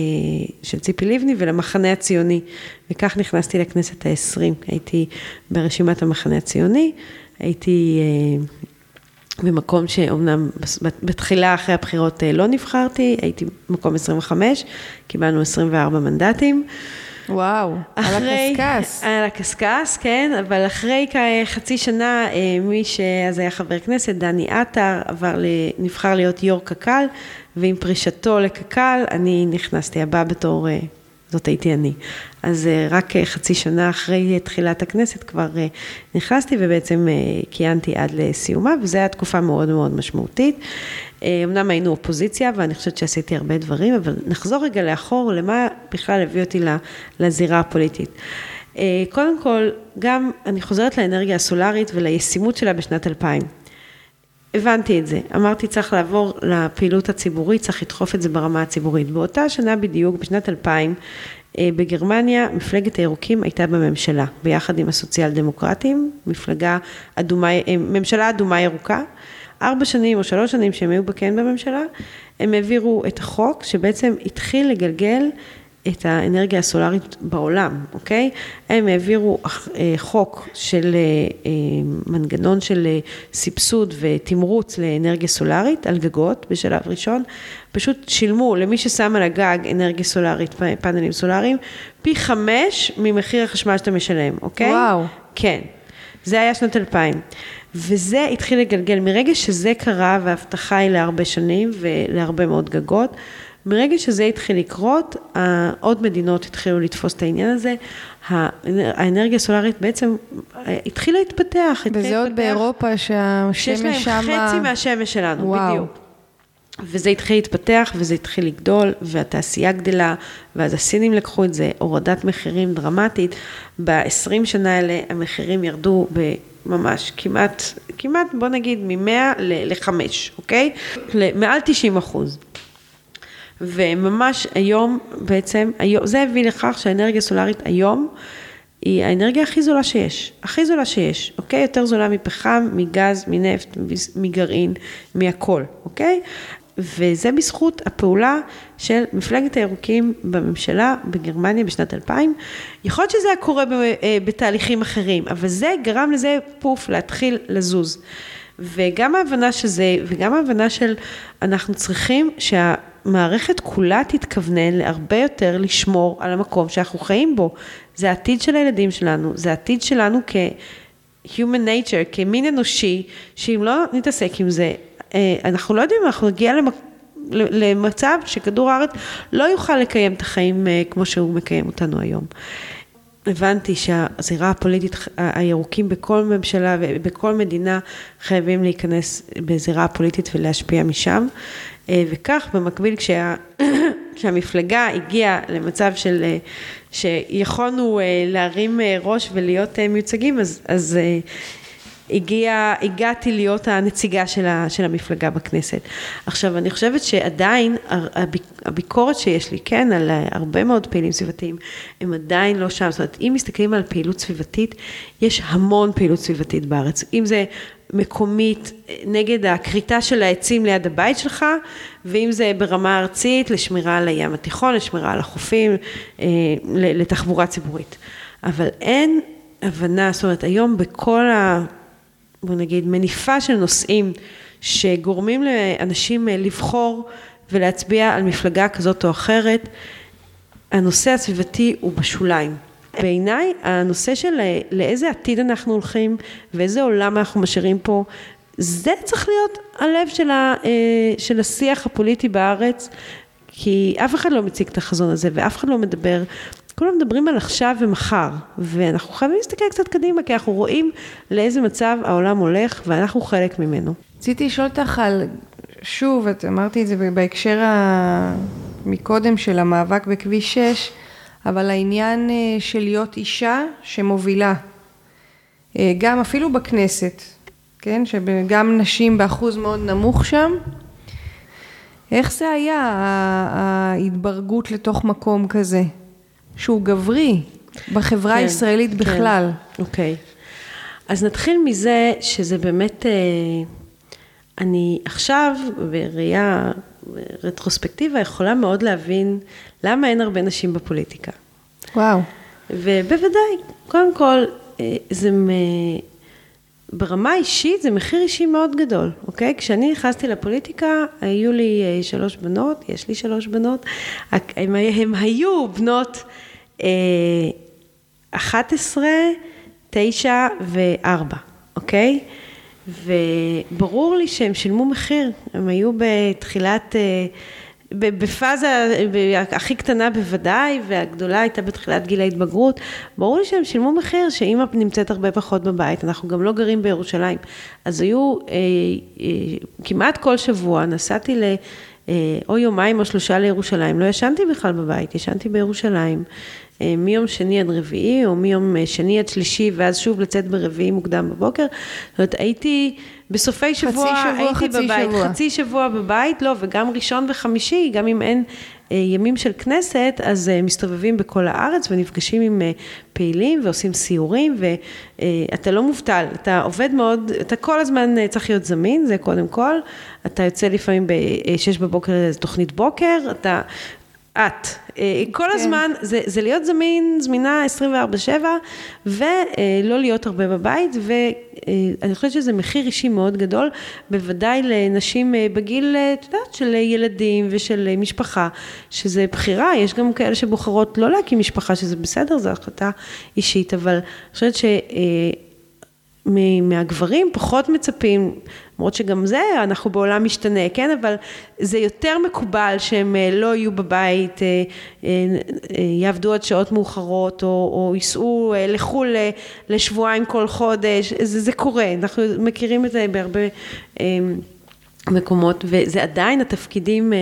של ציפי לבני ולמחנה הציוני וכך נכנסתי לכנסת העשרים, הייתי ברשימת המחנה הציוני, הייתי אה, במקום שאומנם בתחילה אחרי הבחירות לא נבחרתי, הייתי במקום 25, קיבלנו 24 מנדטים. וואו, אחרי, על הקשקש. על הקשקש, כן, אבל אחרי חצי שנה, אה, מי שאז היה חבר כנסת, דני עטר, עבר, נבחר להיות יו"ר קק"ל, ועם פרישתו לקק"ל, אני נכנסתי הבאה בתור, אה, זאת הייתי אני. אז אה, רק חצי שנה אחרי תחילת הכנסת כבר נכנסתי, ובעצם כיהנתי עד לסיומה, וזו הייתה תקופה מאוד מאוד משמעותית. אה, אמנם היינו אופוזיציה, ואני חושבת שעשיתי הרבה דברים, אבל נחזור רגע לאחור, למה בכלל הביא אותי לזירה הפוליטית. אה, קודם כל, גם אני חוזרת לאנרגיה הסולארית ולישימות שלה בשנת 2000. הבנתי את זה, אמרתי צריך לעבור לפעילות הציבורית, צריך לדחוף את זה ברמה הציבורית. באותה שנה בדיוק, בשנת 2000, אה, בגרמניה מפלגת הירוקים הייתה בממשלה, ביחד עם הסוציאל דמוקרטים, מפלגה אדומה, ממשלה אדומה ירוקה. ארבע שנים או שלוש שנים שהם היו בכן בממשלה, הם העבירו את החוק שבעצם התחיל לגלגל את האנרגיה הסולארית בעולם, אוקיי? הם העבירו אה, חוק של אה, אה, מנגנון של סבסוד ותמרוץ לאנרגיה סולארית על גגות בשלב ראשון, פשוט שילמו למי ששם על הגג אנרגיה סולארית, פאנלים סולאריים, פי חמש ממחיר החשמל שאתה משלם, אוקיי? וואו. כן. זה היה שנת 2000. וזה התחיל לגלגל. מרגע שזה קרה, וההבטחה היא להרבה שנים ולהרבה מאוד גגות, מרגע שזה התחיל לקרות, עוד מדינות התחילו לתפוס את העניין הזה. האנרגיה הסולארית בעצם אה, התחילה להתפתח. וזה עוד באירופה שהשמש שמה... שיש להם חצי מהשמש שלנו, וואו. בדיוק. וזה התחיל להתפתח וזה התחיל לגדול והתעשייה גדלה ואז הסינים לקחו את זה, הורדת מחירים דרמטית. ב-20 שנה האלה המחירים ירדו ממש כמעט, כמעט בוא נגיד מ-100 ל-5, אוקיי? מעל 90 אחוז. וממש היום בעצם, היום, זה הביא לכך שהאנרגיה הסולארית היום היא האנרגיה הכי זולה שיש, הכי זולה שיש, אוקיי? יותר זולה מפחם, מגז, מנפט, מגרעין, מהכל, אוקיי? וזה בזכות הפעולה של מפלגת הירוקים בממשלה בגרמניה בשנת 2000. יכול להיות שזה היה קורה אה, בתהליכים אחרים, אבל זה גרם לזה פוף להתחיל לזוז. וגם ההבנה של זה, וגם ההבנה של אנחנו צריכים שהמערכת כולה תתכוונן להרבה יותר לשמור על המקום שאנחנו חיים בו. זה העתיד של הילדים שלנו, זה העתיד שלנו כ-human nature, כמין אנושי, שאם לא נתעסק עם זה, אה, אנחנו לא יודעים אנחנו נגיע למצב שכדור הארץ לא יוכל לקיים את החיים אה, כמו שהוא מקיים אותנו היום. הבנתי שהזירה הפוליטית, הירוקים בכל ממשלה ובכל מדינה חייבים להיכנס בזירה הפוליטית ולהשפיע משם. אה, וכך במקביל כשה, כשהמפלגה הגיעה למצב של, שיכולנו להרים ראש ולהיות מיוצגים, אז, אז הגיע, הגעתי להיות הנציגה של, ה, של המפלגה בכנסת. עכשיו, אני חושבת שעדיין הביקורת שיש לי, כן, על הרבה מאוד פעילים סביבתיים, הם עדיין לא שם. זאת אומרת, אם מסתכלים על פעילות סביבתית, יש המון פעילות סביבתית בארץ. אם זה מקומית נגד הכריתה של העצים ליד הבית שלך, ואם זה ברמה ארצית לשמירה על הים התיכון, לשמירה על החופים, אה, לתחבורה ציבורית. אבל אין הבנה, זאת אומרת, היום בכל ה... בוא נגיד, מניפה של נושאים שגורמים לאנשים אה, לבחור ולהצביע על מפלגה כזאת או אחרת, הנושא הסביבתי הוא בשוליים. בעיניי הנושא של אה, לאיזה עתיד אנחנו הולכים ואיזה עולם אנחנו משאירים פה, זה צריך להיות הלב של, ה, אה, של השיח הפוליטי בארץ, כי אף אחד לא מציג את החזון הזה ואף אחד לא מדבר כולם מדברים על עכשיו ומחר, ואנחנו חייבים להסתכל קצת קדימה, כי אנחנו רואים לאיזה מצב העולם הולך, ואנחנו חלק ממנו. רציתי לשאול אותך על, שוב, את אמרתי את זה בהקשר ה... מקודם של המאבק בכביש 6, אבל העניין אה, של להיות אישה שמובילה, אה, גם אפילו בכנסת, כן, שגם נשים באחוז מאוד נמוך שם, איך זה היה ההתברגות לתוך מקום כזה? שהוא גברי בחברה כן, הישראלית כן. בכלל. אוקיי. אז נתחיל מזה שזה באמת, אה, אני עכשיו בראייה רטרוספקטיבה יכולה מאוד להבין למה אין הרבה נשים בפוליטיקה. וואו. ובוודאי, קודם כל, אה, זה מ... ברמה אישית זה מחיר אישי מאוד גדול, אוקיי? כשאני נכנסתי לפוליטיקה, היו לי אה, שלוש בנות, יש לי שלוש בנות, הם, הם היו בנות 11, 9 ו-4, אוקיי? וברור לי שהם שילמו מחיר, הם היו בתחילת, אה, בפאזה הכי קטנה בוודאי, והגדולה הייתה בתחילת גיל ההתבגרות, ברור לי שהם שילמו מחיר שאימא נמצאת הרבה פחות בבית, אנחנו גם לא גרים בירושלים. אז היו אה, אה, כמעט כל שבוע, נסעתי ל... או יומיים או שלושה לירושלים, לא ישנתי בכלל בבית, ישנתי בירושלים. אה, מיום שני עד רביעי, או מיום אה, שני עד שלישי, ואז שוב לצאת ברביעי מוקדם בבוקר. זאת אומרת, הייתי בסופי שבוע, שבוע הייתי חצי בבית, שבוע. חצי שבוע בבית, לא, וגם ראשון וחמישי, גם אם אין אה, ימים של כנסת, אז מסתובבים בכל הארץ ונפגשים עם פעילים ועושים סיורים, ואתה לא מובטל, אתה עובד מאוד, אתה כל הזמן צריך להיות זמין, זה קודם כל, אתה יוצא לפעמים ב-6 בבוקר לתוכנית בוקר, אתה את. אה, כל כן. הזמן, זה, זה להיות זמין, זמינה 24-7, ולא להיות הרבה בבית, ואני חושבת שזה מחיר אישי מאוד גדול, בוודאי לנשים אה, בגיל, אה, את יודעת, של ילדים ושל משפחה, שזה בחירה, יש גם כאלה שבוחרות לא להקים משפחה, שזה בסדר, זו החלטה אישית, אבל אני חושבת ש... מהגברים פחות מצפים, למרות שגם זה, אנחנו בעולם משתנה, כן? אבל זה יותר מקובל שהם אה, לא יהיו בבית, אה, אה, יעבדו עד שעות מאוחרות, או, או ייסעו לחו"ל לשבועיים כל חודש, זה, זה קורה, אנחנו מכירים את זה בהרבה מקומות, וזה עדיין התפקידים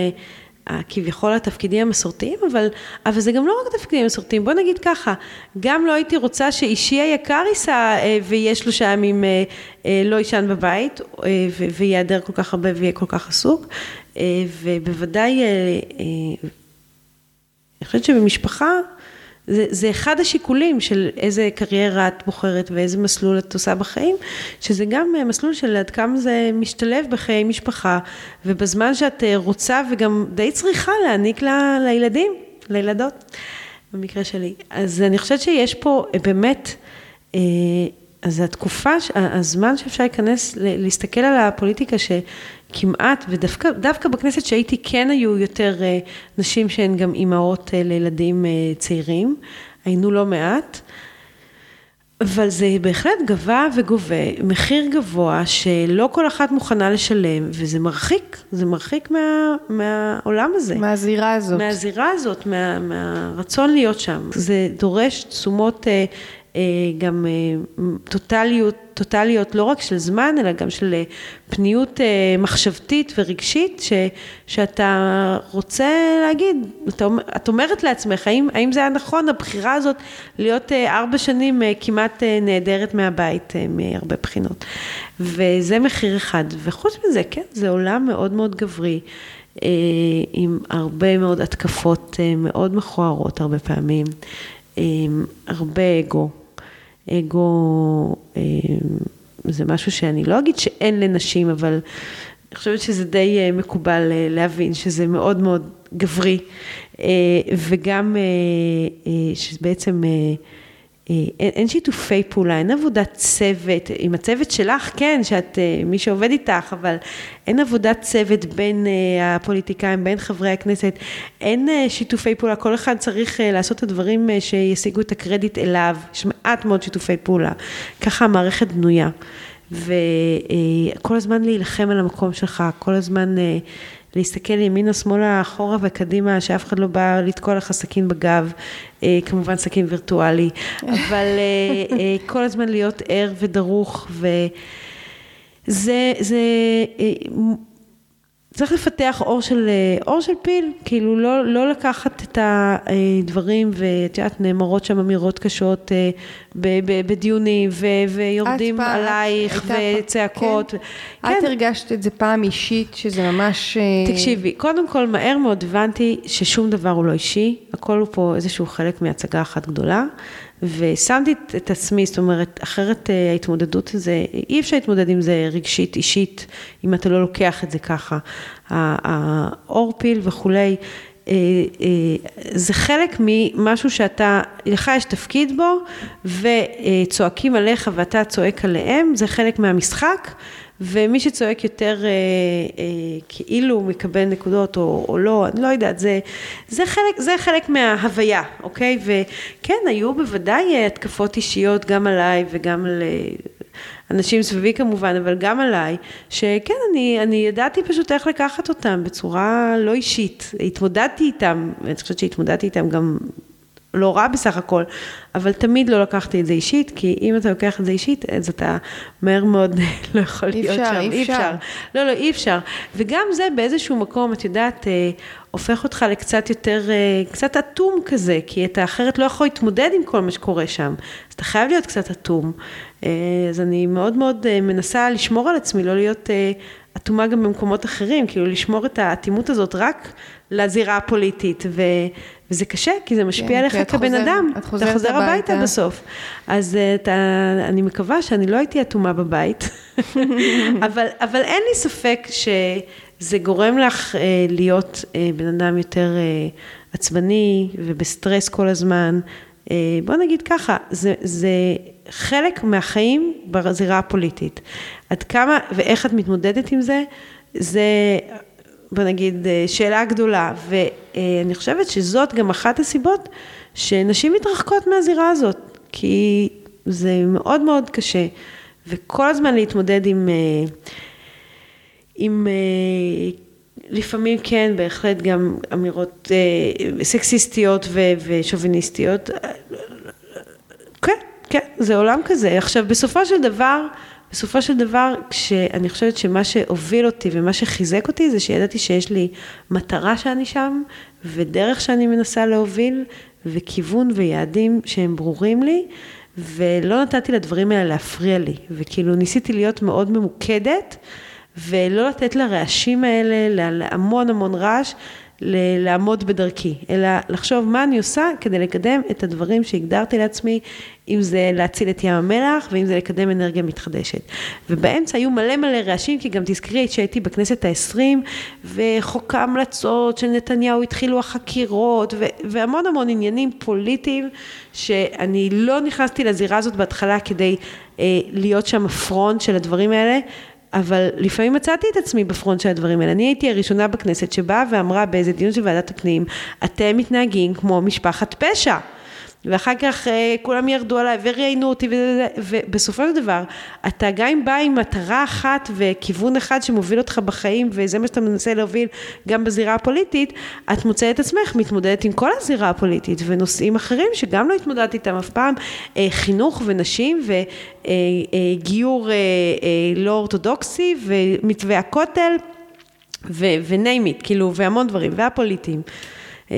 כביכול התפקידים המסורתיים, אבל, אבל זה גם לא רק התפקידים המסורתיים, בוא נגיד ככה, גם לא הייתי רוצה שאישי היקר ייסע אה, ויהיה שלושה ימים אה, אה, לא יישן בבית וייעדר כל כך הרבה ויהיה כל כך עסוק, ובוודאי, אני חושבת שבמשפחה זה, זה אחד השיקולים של איזה קריירה את בוחרת ואיזה מסלול את עושה בחיים, שזה גם אה, מסלול של עד כמה זה משתלב בחיי משפחה, ובזמן שאת אה, רוצה וגם די צריכה להעניק ל, לילדים, לילדות, במקרה שלי. אז אני חושבת שיש פה אה, באמת, אז התקופה, הזמן שאפשר להיכנס, להסתכל על הפוליטיקה שכמעט, ודווקא בכנסת שהייתי כן היו יותר אה, נשים שהן גם אימהות אה, לילדים אה, צעירים, היינו לא מעט. אבל זה בהחלט גבה וגובה מחיר גבוה שלא כל אחת מוכנה לשלם, וזה מרחיק, זה מרחיק מה, מהעולם הזה. מהזירה הזאת. מהזירה הזאת, מה, מהרצון להיות שם. זה דורש תשומות גם אה, טוטליות, טוטליות לא רק של זמן, אלא גם של אה, פניות מחשבתית ורגשית, ש, שאתה רוצה להגיד, אתה, את אומרת לעצמך, האם, האם זה היה נכון, הבחירה הזאת להיות ארבע שנים כמעט נעדרת מהבית מהרבה בחינות. וזה מחיר אחד. וחוץ מזה, כן, זה עולם מאוד מאוד גברי. עם הרבה מאוד התקפות מאוד מכוערות הרבה פעמים, עם הרבה אגו, אגו אה, זה משהו שאני לא אגיד שאין לנשים, אבל אני חושבת שזה די אה, מקובל אה, להבין שזה מאוד מאוד גברי, וגם שבעצם אין, אין שיתופי פעולה, אין עבודת צוות, עם הצוות שלך כן, שאת מי שעובד איתך, אבל אין עבודת צוות בין הפוליטיקאים, בין חברי הכנסת, אין שיתופי פעולה, כל אחד צריך לעשות את הדברים שישיגו את הקרדיט אליו, יש מעט מאוד שיתופי פעולה, ככה המערכת בנויה, וכל הזמן להילחם על המקום שלך, כל הזמן להסתכל ימינה, שמאלה, אחורה וקדימה, שאף אחד לא בא לתקוע לך סכין בגב, אה, כמובן סכין וירטואלי, אבל אה, אה, כל הזמן להיות ער ודרוך, וזה, זה, צריך לפתח אור של, אור של פיל, כאילו לא, לא לקחת את הדברים, ואת יודעת, נאמרות שם אמירות קשות בדיונים, ו, ויורדים פעם, עלייך, וצעקות. כן. כן. את הרגשת את זה פעם אישית, שזה ממש... תקשיבי, קודם כל, מהר מאוד הבנתי ששום דבר הוא לא אישי, הכל הוא פה איזשהו חלק מהצגה אחת גדולה. ושמתי את עצמי, זאת אומרת, אחרת אה, ההתמודדות הזה, אי אפשר להתמודד עם זה רגשית, אישית, אם אתה לא לוקח את זה ככה. האור פיל וכולי, אה, אה, זה חלק ממשהו שאתה, לך יש תפקיד בו, וצועקים עליך ואתה צועק עליהם, זה חלק מהמשחק. ומי שצועק יותר אה, אה, כאילו מקבל נקודות או, או לא, אני לא יודעת, זה, זה, חלק, זה חלק מההוויה, אוקיי? וכן, היו בוודאי אה, התקפות אישיות גם עליי וגם על... אה, אנשים סביבי כמובן, אבל גם עליי, שכן, אני, אני ידעתי פשוט איך לקחת אותם בצורה לא אישית. התמודדתי איתם, אני חושבת שהתמודדתי איתם גם לא רע בסך הכל, אבל תמיד לא לקחתי את זה אישית, כי אם אתה לוקח את זה אישית, אז אתה מהר מאוד לא יכול להיות אפשר, שם. אי אפשר, אי אפשר. לא, לא, אי אפשר. וגם זה באיזשהו מקום, את יודעת, אה, הופך אותך לקצת יותר, אה, קצת אטום כזה, כי אתה אחרת לא יכול להתמודד עם כל מה שקורה שם. אז אתה חייב להיות קצת אטום. אה, אז אני מאוד מאוד מנסה לשמור על עצמי, לא להיות אטומה גם במקומות אחרים, כאילו לשמור את האטימות הזאת רק לזירה הפוליטית, ו, וזה קשה, כי זה משפיע כן, עליך כבן חוזר, אדם, אתה חוזר הביתה, הביתה בסוף. אז אה, אתה, אני מקווה שאני לא הייתי אטומה בבית, אבל, אבל אין לי ספק שזה גורם לך אה, להיות אה, בן אדם יותר אה, עצבני ובסטרס כל הזמן. אה, בוא נגיד ככה, זה, זה חלק מהחיים בזירה הפוליטית. עד כמה ואיך את מתמודדת עם זה, זה בוא נגיד, אה, שאלה גדולה, ואני חושבת שזאת גם אחת הסיבות שנשים מתרחקות מהזירה הזאת, כי זה מאוד מאוד קשה, וכל הזמן להתמודד עם, אה, עם אה, לפעמים כן, בהחלט גם אמירות סקסיסטיות ושוביניסטיות. כן, כן, זה עולם כזה. עכשיו, בסופו של דבר, בסופו של דבר, כשאני חושבת שמה שהוביל אותי ומה שחיזק אותי זה שידעתי שיש לי מטרה שאני שם ודרך שאני מנסה להוביל וכיוון ויעדים שהם ברורים לי ולא נתתי לדברים האלה להפריע לי. וכאילו ניסיתי להיות מאוד ממוקדת ולא לתת לרעשים האלה, להמון המון רעש, ל- לעמוד בדרכי, אלא לחשוב מה אני עושה כדי לקדם את הדברים שהגדרתי לעצמי, אם זה להציל את ים המלח ואם זה לקדם אנרגיה מתחדשת. ובאמצע היו מלא מלא רעשים, כי גם תזכרי שהייתי בכנסת העשרים, וחוק ההמלצות של נתניהו התחילו החקירות, ו- והמון המון עניינים פוליטיים, שאני לא נכנסתי לזירה הזאת בהתחלה כדי אה, להיות שם הפרונט של הדברים האלה. אבל לפעמים מצאתי את עצמי בפרונט של הדברים האלה. אני הייתי הראשונה בכנסת שבאה ואמרה באיזה דיון של ועדת הפנים, אתם מתנהגים כמו משפחת פשע. ואחר כך אה, כולם ירדו עליי וראיינו אותי, וזה, ובסופו של דבר, אתה גם אם בא עם מטרה אחת וכיוון אחד שמוביל אותך בחיים, וזה מה שאתה מנסה להוביל גם בזירה הפוליטית, את מוצאת את עצמך מתמודדת עם כל הזירה הפוליטית, ונושאים אחרים שגם לא התמודדת איתם אף פעם, אה, חינוך ונשים, וגיור אה, לא אורתודוקסי, ומתווה הכותל, ו-name it, כאילו, והמון דברים, והפוליטיים. אה,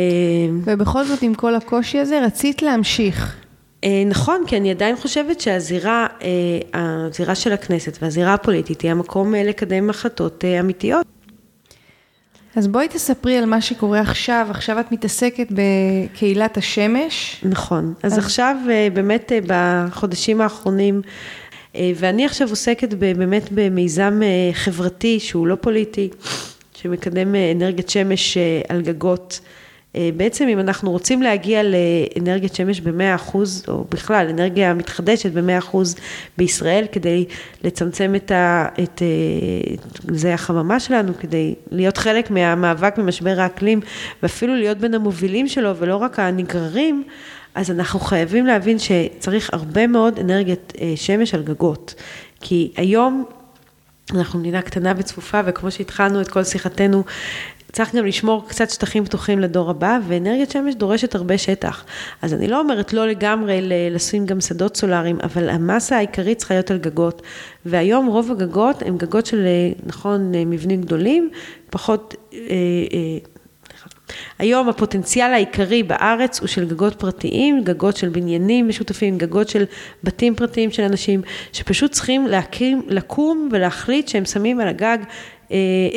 ובכל זאת, עם כל הקושי הזה, רצית להמשיך. אה, נכון, כי אני עדיין חושבת שהזירה, אה, הזירה של הכנסת והזירה הפוליטית היא המקום לקדם החלטות אמיתיות. אז בואי תספרי על מה שקורה עכשיו, עכשיו את מתעסקת בקהילת השמש. נכון, אז, אז... עכשיו באמת בחודשים האחרונים, ואני עכשיו עוסקת באמת במיזם חברתי שהוא לא פוליטי, שמקדם אנרגיית שמש על גגות. אה, בעצם אם אנחנו רוצים להגיע לאנרגיית שמש ב-100%, או בכלל אנרגיה מתחדשת ב-100% בישראל, כדי לצמצם את, ה, את, אה, את זה החממה שלנו, כדי להיות חלק מהמאבק במשבר האקלים, ואפילו להיות בין המובילים שלו, ולא רק הנגררים, אז אנחנו חייבים להבין שצריך הרבה מאוד אנרגיית אה, שמש על גגות. כי היום אנחנו מדינה קטנה וצפופה, וכמו שהתחלנו את כל שיחתנו, צריך גם לשמור קצת שטחים פתוחים לדור הבא, ואנרגיית שמש דורשת הרבה שטח. אז אני לא אומרת לא לגמרי לשים גם שדות סולאריים, אבל המסה העיקרית צריכה להיות על גגות. והיום רוב הגגות הם גגות של, נכון, מבנים גדולים, פחות... אה, אה, היום הפוטנציאל העיקרי בארץ הוא של גגות פרטיים, גגות של בניינים משותפים, גגות של בתים פרטיים של אנשים, שפשוט צריכים להקים, לקום ולהחליט שהם שמים על הגג אה,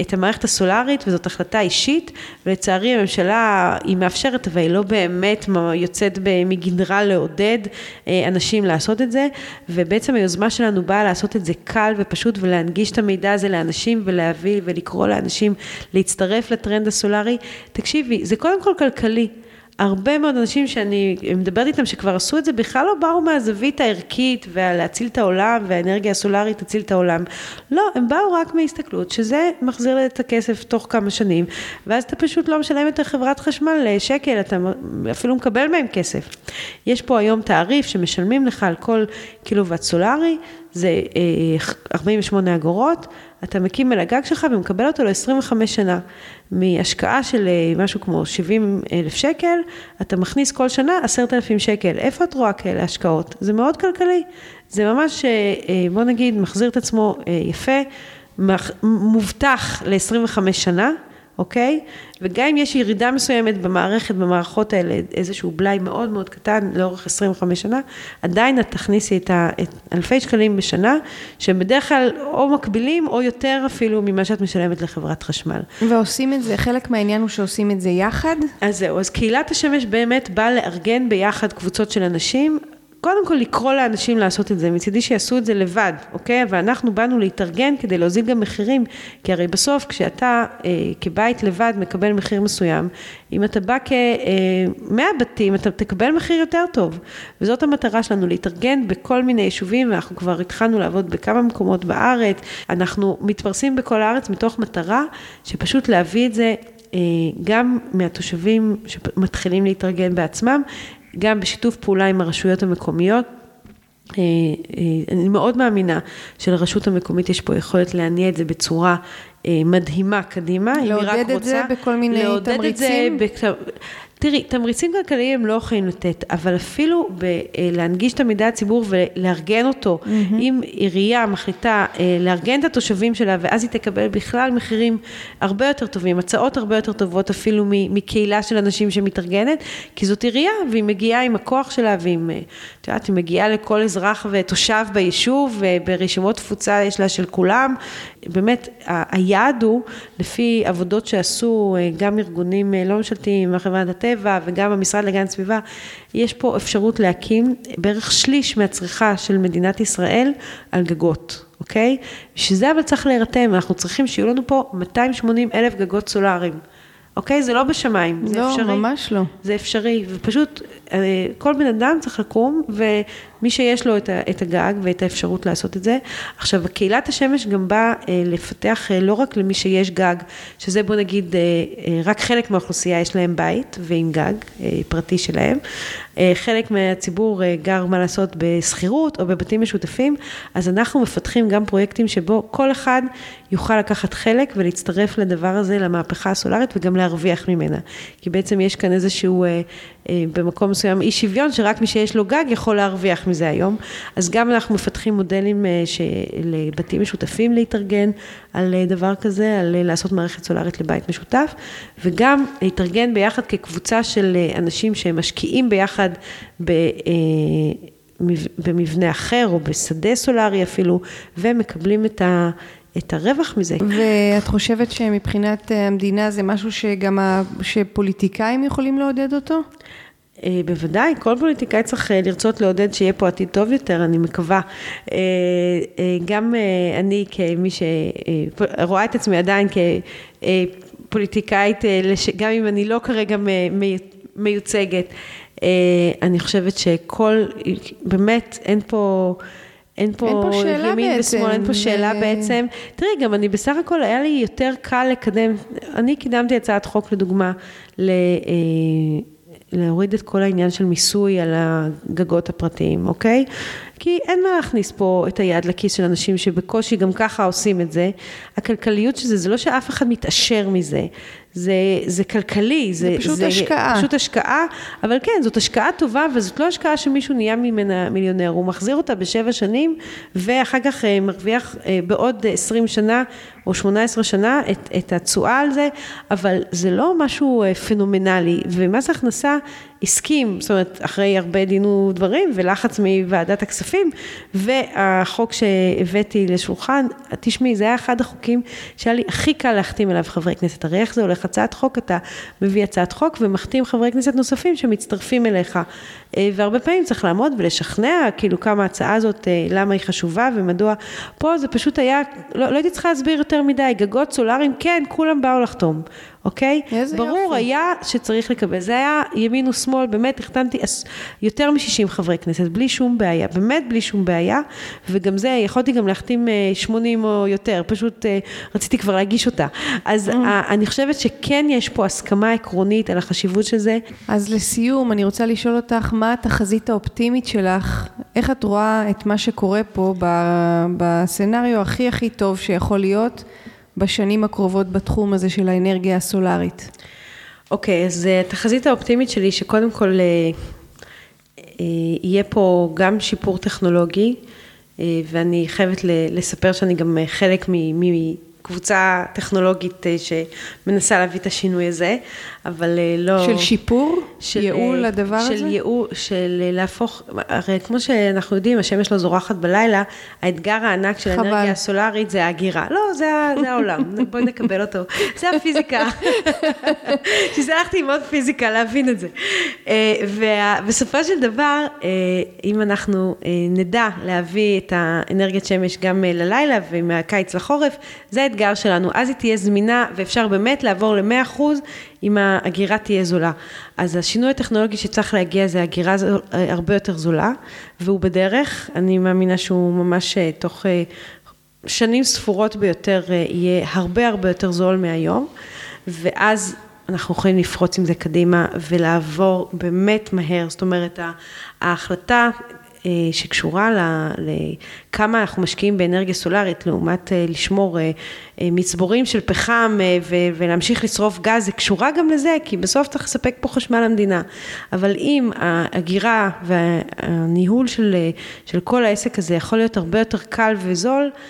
את המערכת הסולארית, וזאת החלטה אישית, ולצערי הממשלה היא מאפשרת, אבל היא לא באמת יוצאת מגדרה לעודד אה, אנשים לעשות את זה, ובעצם היוזמה שלנו באה לעשות את זה קל ופשוט, ולהנגיש את המידע הזה לאנשים, ולהביא ולקרוא לאנשים להצטרף לטרנד הסולארי. תקשיבי, זה קודם כל כלכלי. הרבה מאוד אנשים שאני מדברת איתם שכבר עשו את זה, בכלל לא באו מהזווית הערכית ולהציל את העולם והאנרגיה הסולארית תציל את העולם. לא, הם באו רק מהסתכלות שזה מחזיר את הכסף תוך כמה שנים, ואז אתה פשוט לא משלם יותר חברת חשמל שקל, אתה אפילו מקבל מהם כסף. יש פה היום תעריף שמשלמים לך על כל קילוואט סולארי, זה 48 אה, אגורות, אתה מקים על הגג שלך ומקבל אותו ל-25 שנה. מהשקעה של אה, משהו כמו 70 אלף שקל, אתה מכניס כל שנה 10,000 שקל. איפה את רואה כאלה השקעות? זה מאוד כלכלי. זה ממש, אה, בוא נגיד, מחזיר את עצמו יפה, מובטח ל-25 שנה. אוקיי? וגם אם יש ירידה מסוימת במערכת, במערכות האלה, איזשהו בלאי מאוד מאוד קטן לאורך 25 שנה, עדיין את תכניסי את האלפי שקלים בשנה, שהם בדרך כלל או מקבילים או יותר אפילו ממה שאת משלמת לחברת חשמל. ועושים את זה, חלק מהעניין הוא שעושים את זה יחד? אז זהו, אז קהילת השמש באמת באה לארגן ביחד קבוצות של אנשים. קודם כל לקרוא לאנשים לעשות את זה, מצידי שיעשו את זה לבד, אוקיי? ואנחנו באנו להתארגן כדי להוזיל גם מחירים, כי הרי בסוף כשאתה אה, כבית לבד מקבל מחיר מסוים, אם אתה בא כמאה אה, בתים, אתה תקבל מחיר יותר טוב. וזאת המטרה שלנו, להתארגן בכל מיני יישובים, ואנחנו כבר התחלנו לעבוד בכמה מקומות בארץ, אנחנו מתפרסים בכל הארץ מתוך מטרה שפשוט להביא את זה אה, גם מהתושבים שמתחילים להתארגן בעצמם, גם בשיתוף פעולה עם הרשויות המקומיות. אה, אה, אני מאוד מאמינה שלרשות המקומית יש פה יכולת להניע את זה בצורה אה, מדהימה קדימה, אם היא רק רוצה. לעודד את זה בכל מיני תמריצים? לעודד את זה, תראי, תמריצים כלכליים הם לא יכולים לתת, אבל אפילו אה, להנגיש את המידע לציבור ולארגן אותו, mm-hmm. אם עירייה מחליטה אה, לארגן את התושבים שלה, ואז היא תקבל בכלל מחירים הרבה יותר טובים, הצעות הרבה יותר טובות אפילו מקהילה של אנשים שמתארגנת, כי זאת עירייה, והיא מגיעה עם הכוח שלה, ועם, את יודעת, היא מגיעה לכל אזרח ותושב ביישוב, וברשימות תפוצה יש לה של כולם. באמת, היעד הוא, לפי עבודות שעשו גם ארגונים לא ממשלתיים, החברת הטבע וגם המשרד להגנת סביבה, יש פה אפשרות להקים בערך שליש מהצריכה של מדינת ישראל על גגות, אוקיי? בשביל זה אבל צריך להירתם, אנחנו צריכים שיהיו לנו פה 280 אלף גגות סולאריים. אוקיי? זה לא בשמיים, זה לא, אפשרי. לא, ממש לא. זה אפשרי, ופשוט אה, כל בן אדם צריך לקום, ומי שיש לו את הגג ואת האפשרות לעשות את זה. עכשיו, קהילת השמש גם באה אה, לפתח אה, לא רק למי שיש גג, שזה בוא נגיד, רק חלק מהאוכלוסייה יש להם בית ועם גג פרטי שלהם. חלק מהציבור גר, מה לעשות, בשכירות או בבתים משותפים, אז אנחנו מפתחים גם פרויקטים שבו כל אחד יוכל לקחת חלק ולהצטרף לדבר הזה, למהפכה הסולארית, וגם להרוויח ממנה. כי בעצם יש כאן איזשהו, במקום מסוים אי שוויון, שרק מי שיש לו גג יכול להרוויח מזה היום. אז גם אנחנו מפתחים מודלים אה, לבתים משותפים להתארגן על אה, דבר כזה, על אה, לעשות מערכת סולארית לבית משותף, וגם להתארגן ביחד כקבוצה של אנשים שהם משקיעים ביחד ב... במבנה אחר או בשדה סולארי אפילו, ומקבלים את ה... את הרווח מזה. ואת חושבת שמבחינת המדינה זה משהו שגם, שפוליטיקאים יכולים לעודד אותו? אה, בוודאי, כל פוליטיקאי צריך אה, לרצות לעודד שיהיה פה עתיד טוב יותר, אני מקווה. אה, גם אני כמי שרואה את עצמי עדיין כפוליטיקאית, גם אם אני לא כרגע מיוצגת, אני חושבת שכל, באמת, אין פה... אין פה, אין פה שאלה ימין בעצם. ושמאל, אין פה שאלה ו... בעצם. תראי, גם אני בסך הכל, היה לי יותר קל לקדם, אני קידמתי הצעת חוק לדוגמה, ל... להוריד את כל העניין של מיסוי על הגגות הפרטיים, אוקיי? כי אין מה להכניס פה את היד לכיס של אנשים שבקושי גם ככה עושים את זה. הכלכליות של זה, זה לא שאף אחד מתעשר מזה, זה, זה כלכלי, זה, זה פשוט זה השקעה. פשוט השקעה, אבל כן, זאת השקעה טובה, וזאת לא השקעה שמישהו נהיה ממנה מיליונר, הוא מחזיר אותה בשבע שנים, ואחר כך אה, מרוויח אה, בעוד עשרים שנה או שמונה עשרה שנה את, את התשואה על זה, אבל זה לא משהו אה, פנומנלי, ומס הכנסה הסכים, זאת אומרת, אחרי הרבה דין ודברים ולחץ מוועדת הכספים, והחוק שהבאתי לשולחן, תשמעי, זה היה אחד החוקים שהיה לי הכי קל להחתים עליו חברי כנסת. הרי איך זה הולך? הצעת חוק, אתה מביא הצעת חוק ומחתים חברי כנסת נוספים שמצטרפים אליך. אה, והרבה פעמים צריך לעמוד ולשכנע, כאילו כמה ההצעה הזאת, אה, למה היא חשובה ומדוע. פה זה פשוט היה, לא, לא הייתי צריכה להסביר יותר מדי, גגות סולאריים, כן, כולם באו לחתום. אוקיי? איזה ברור יופי. היה שצריך לקבל, זה היה ימין ושמאל, באמת החתמתי יותר מ-60 חברי כנסת, בלי שום בעיה, באמת בלי שום בעיה, וגם זה, יכולתי גם להחתים 80 אה, או יותר, פשוט אה, רציתי כבר להגיש אותה. אז mm. אני חושבת שכן יש פה הסכמה עקרונית על החשיבות של זה. אז לסיום, אני רוצה לשאול אותך, מה התחזית האופטימית שלך? איך את רואה את מה שקורה פה בסצנריו הכי הכי טוב שיכול להיות? בשנים הקרובות בתחום הזה של האנרגיה הסולארית? אוקיי, okay, אז אה, התחזית האופטימית שלי שקודם כל אה, אה, יהיה פה גם שיפור טכנולוגי, ואני חייבת לספר שאני גם חלק קבוצה טכנולוגית שמנסה להביא את השינוי הזה, אבל אה, לא... של שיפור? של ייעול אה, לדבר של הזה? של ייעול, של להפוך, הרי כמו שאנחנו יודעים, השמש לא זורחת בלילה, האתגר הענק של חבל. האנרגיה הסולארית זה ההגירה. לא, זה, זה העולם, בואי נקבל אותו. זה הפיזיקה. שזה הלכתי ללמוד פיזיקה, להבין את זה. ובסופו של דבר, אם אנחנו נדע להביא את האנרגיית שמש גם ללילה ומהקיץ לחורף, זה האתגר שלנו, אז היא תהיה זמינה ואפשר באמת לעבור ל-100% אם האגירה תהיה זולה. אז השינוי הטכנולוגי שצריך להגיע זה אגירה הרבה יותר זולה, והוא בדרך, אני מאמינה שהוא ממש אה, תוך אה, שנים ספורות ביותר אה, יהיה הרבה הרבה יותר זול מהיום, ואז אנחנו יכולים לפרוץ עם זה קדימה ולעבור באמת מהר, זאת אומרת ההחלטה שקשורה לכמה אנחנו משקיעים באנרגיה סולארית לעומת לשמור מצבורים של פחם ולהמשיך לשרוף גז, זה קשורה גם לזה, כי בסוף צריך לספק פה חשמל למדינה. אבל אם ההגירה והניהול של, של כל העסק הזה יכול להיות הרבה יותר קל וזול, אה,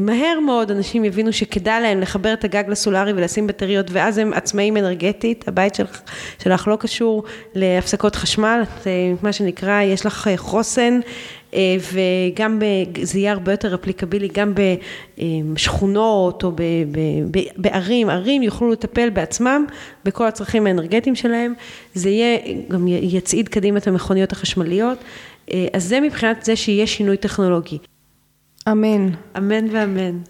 מהר מאוד אנשים יבינו שכדאי להם לחבר את הגג לסולארי ולשים בטריות, ואז הם עצמאים אנרגטית, הבית שלך, שלך לא קשור להפסקות חשמל, את, אה, מה שנקרא, יש לך אה, חוסן, וגם זה יהיה הרבה יותר אפליקבילי, גם בשכונות או ב, ב, ב, בערים, ערים יוכלו לטפל בעצמם בכל הצרכים האנרגטיים שלהם, זה יהיה, גם יצעיד קדימה את המכוניות החשמליות, אז זה מבחינת זה שיהיה שינוי טכנולוגי. Amen. Amen, amen.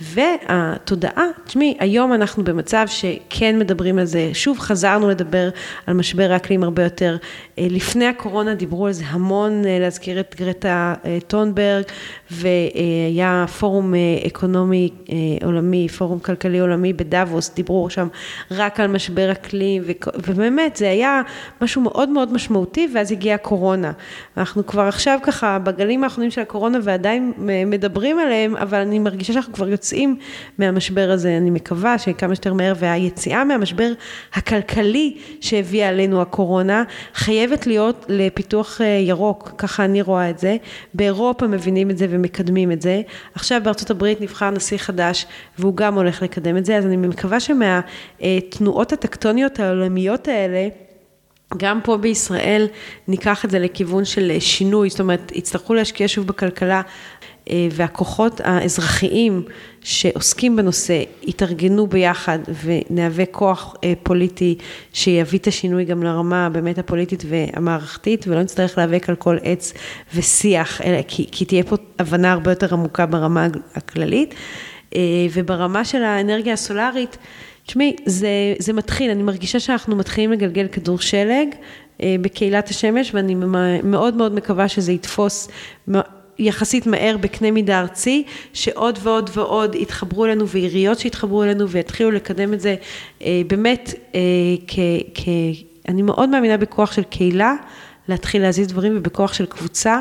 והתודעה, תשמעי, היום אנחנו במצב שכן מדברים על זה, שוב חזרנו לדבר על משבר האקלים הרבה יותר. אה, לפני הקורונה דיברו על זה המון, אה, להזכיר את גרטה אה, טונברג, והיה פורום אקונומי עולמי, פורום כלכלי עולמי בדאבוס, דיברו שם רק על משבר אקלים, ובאמת זה היה משהו מאוד מאוד משמעותי, ואז הגיעה הקורונה. אנחנו כבר עכשיו ככה בגלים האחרונים של הקורונה ועדיין מדברים עליהם, אבל אני מרגישה שאנחנו כבר יוצאים. יוצאים מהמשבר הזה, אני מקווה שכמה שיותר מהר, והיציאה מהמשבר הכלכלי שהביאה עלינו הקורונה, חייבת להיות לפיתוח אה, ירוק, ככה אני רואה את זה. באירופה מבינים את זה ומקדמים את זה. עכשיו בארצות הברית נבחר נשיא חדש, והוא גם הולך לקדם את זה, אז אני מקווה שמהתנועות הטקטוניות העולמיות האלה, גם פה בישראל ניקח את זה לכיוון של שינוי, זאת אומרת, יצטרכו להשקיע שוב בכלכלה אה, והכוחות האזרחיים שעוסקים בנושא יתארגנו ביחד ונהווה כוח אה, פוליטי שיביא את השינוי גם לרמה באמת הפוליטית והמערכתית ולא נצטרך להיאבק על כל עץ ושיח, אלא כי, כי תהיה פה הבנה הרבה יותר עמוקה ברמה הכללית. אה, וברמה של האנרגיה הסולארית, תשמעי, זה, זה מתחיל, אני מרגישה שאנחנו מתחילים לגלגל כדור שלג בקהילת השמש ואני מאוד מאוד מקווה שזה יתפוס יחסית מהר בקנה מידה ארצי, שעוד ועוד ועוד יתחברו אלינו ועיריות שיתחברו אלינו ויתחילו לקדם את זה אה, באמת אה, כ... כ אני מאוד מאמינה בכוח של קהילה, להתחיל להזיז דברים ובכוח של קבוצה.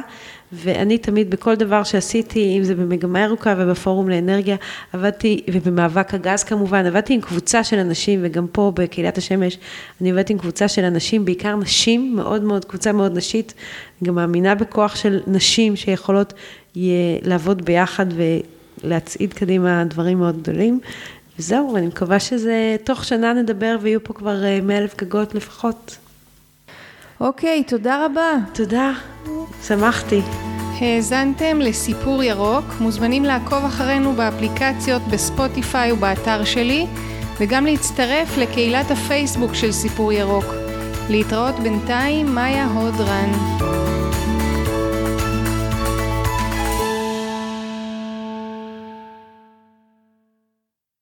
ואני תמיד בכל דבר שעשיתי, אם זה במגמה ירוקה ובפורום לאנרגיה, עבדתי, ובמאבק הגז כמובן, עבדתי עם קבוצה של אנשים, וגם פה בקהילת השמש, אני עבדתי עם קבוצה של אנשים, בעיקר נשים, מאוד מאוד, קבוצה מאוד נשית, אני גם מאמינה בכוח של נשים שיכולות יהיה, לעבוד ביחד ולהצעיד קדימה דברים מאוד גדולים. וזהו, אני מקווה שזה, תוך שנה נדבר ויהיו פה כבר אה, מאה אלף גגות לפחות. אוקיי, תודה רבה. תודה, שמחתי. האזנתם לסיפור ירוק, מוזמנים לעקוב אחרינו באפליקציות בספוטיפיי ובאתר שלי, וגם להצטרף לקהילת הפייסבוק של סיפור ירוק. להתראות בינתיים, מאיה הודרן.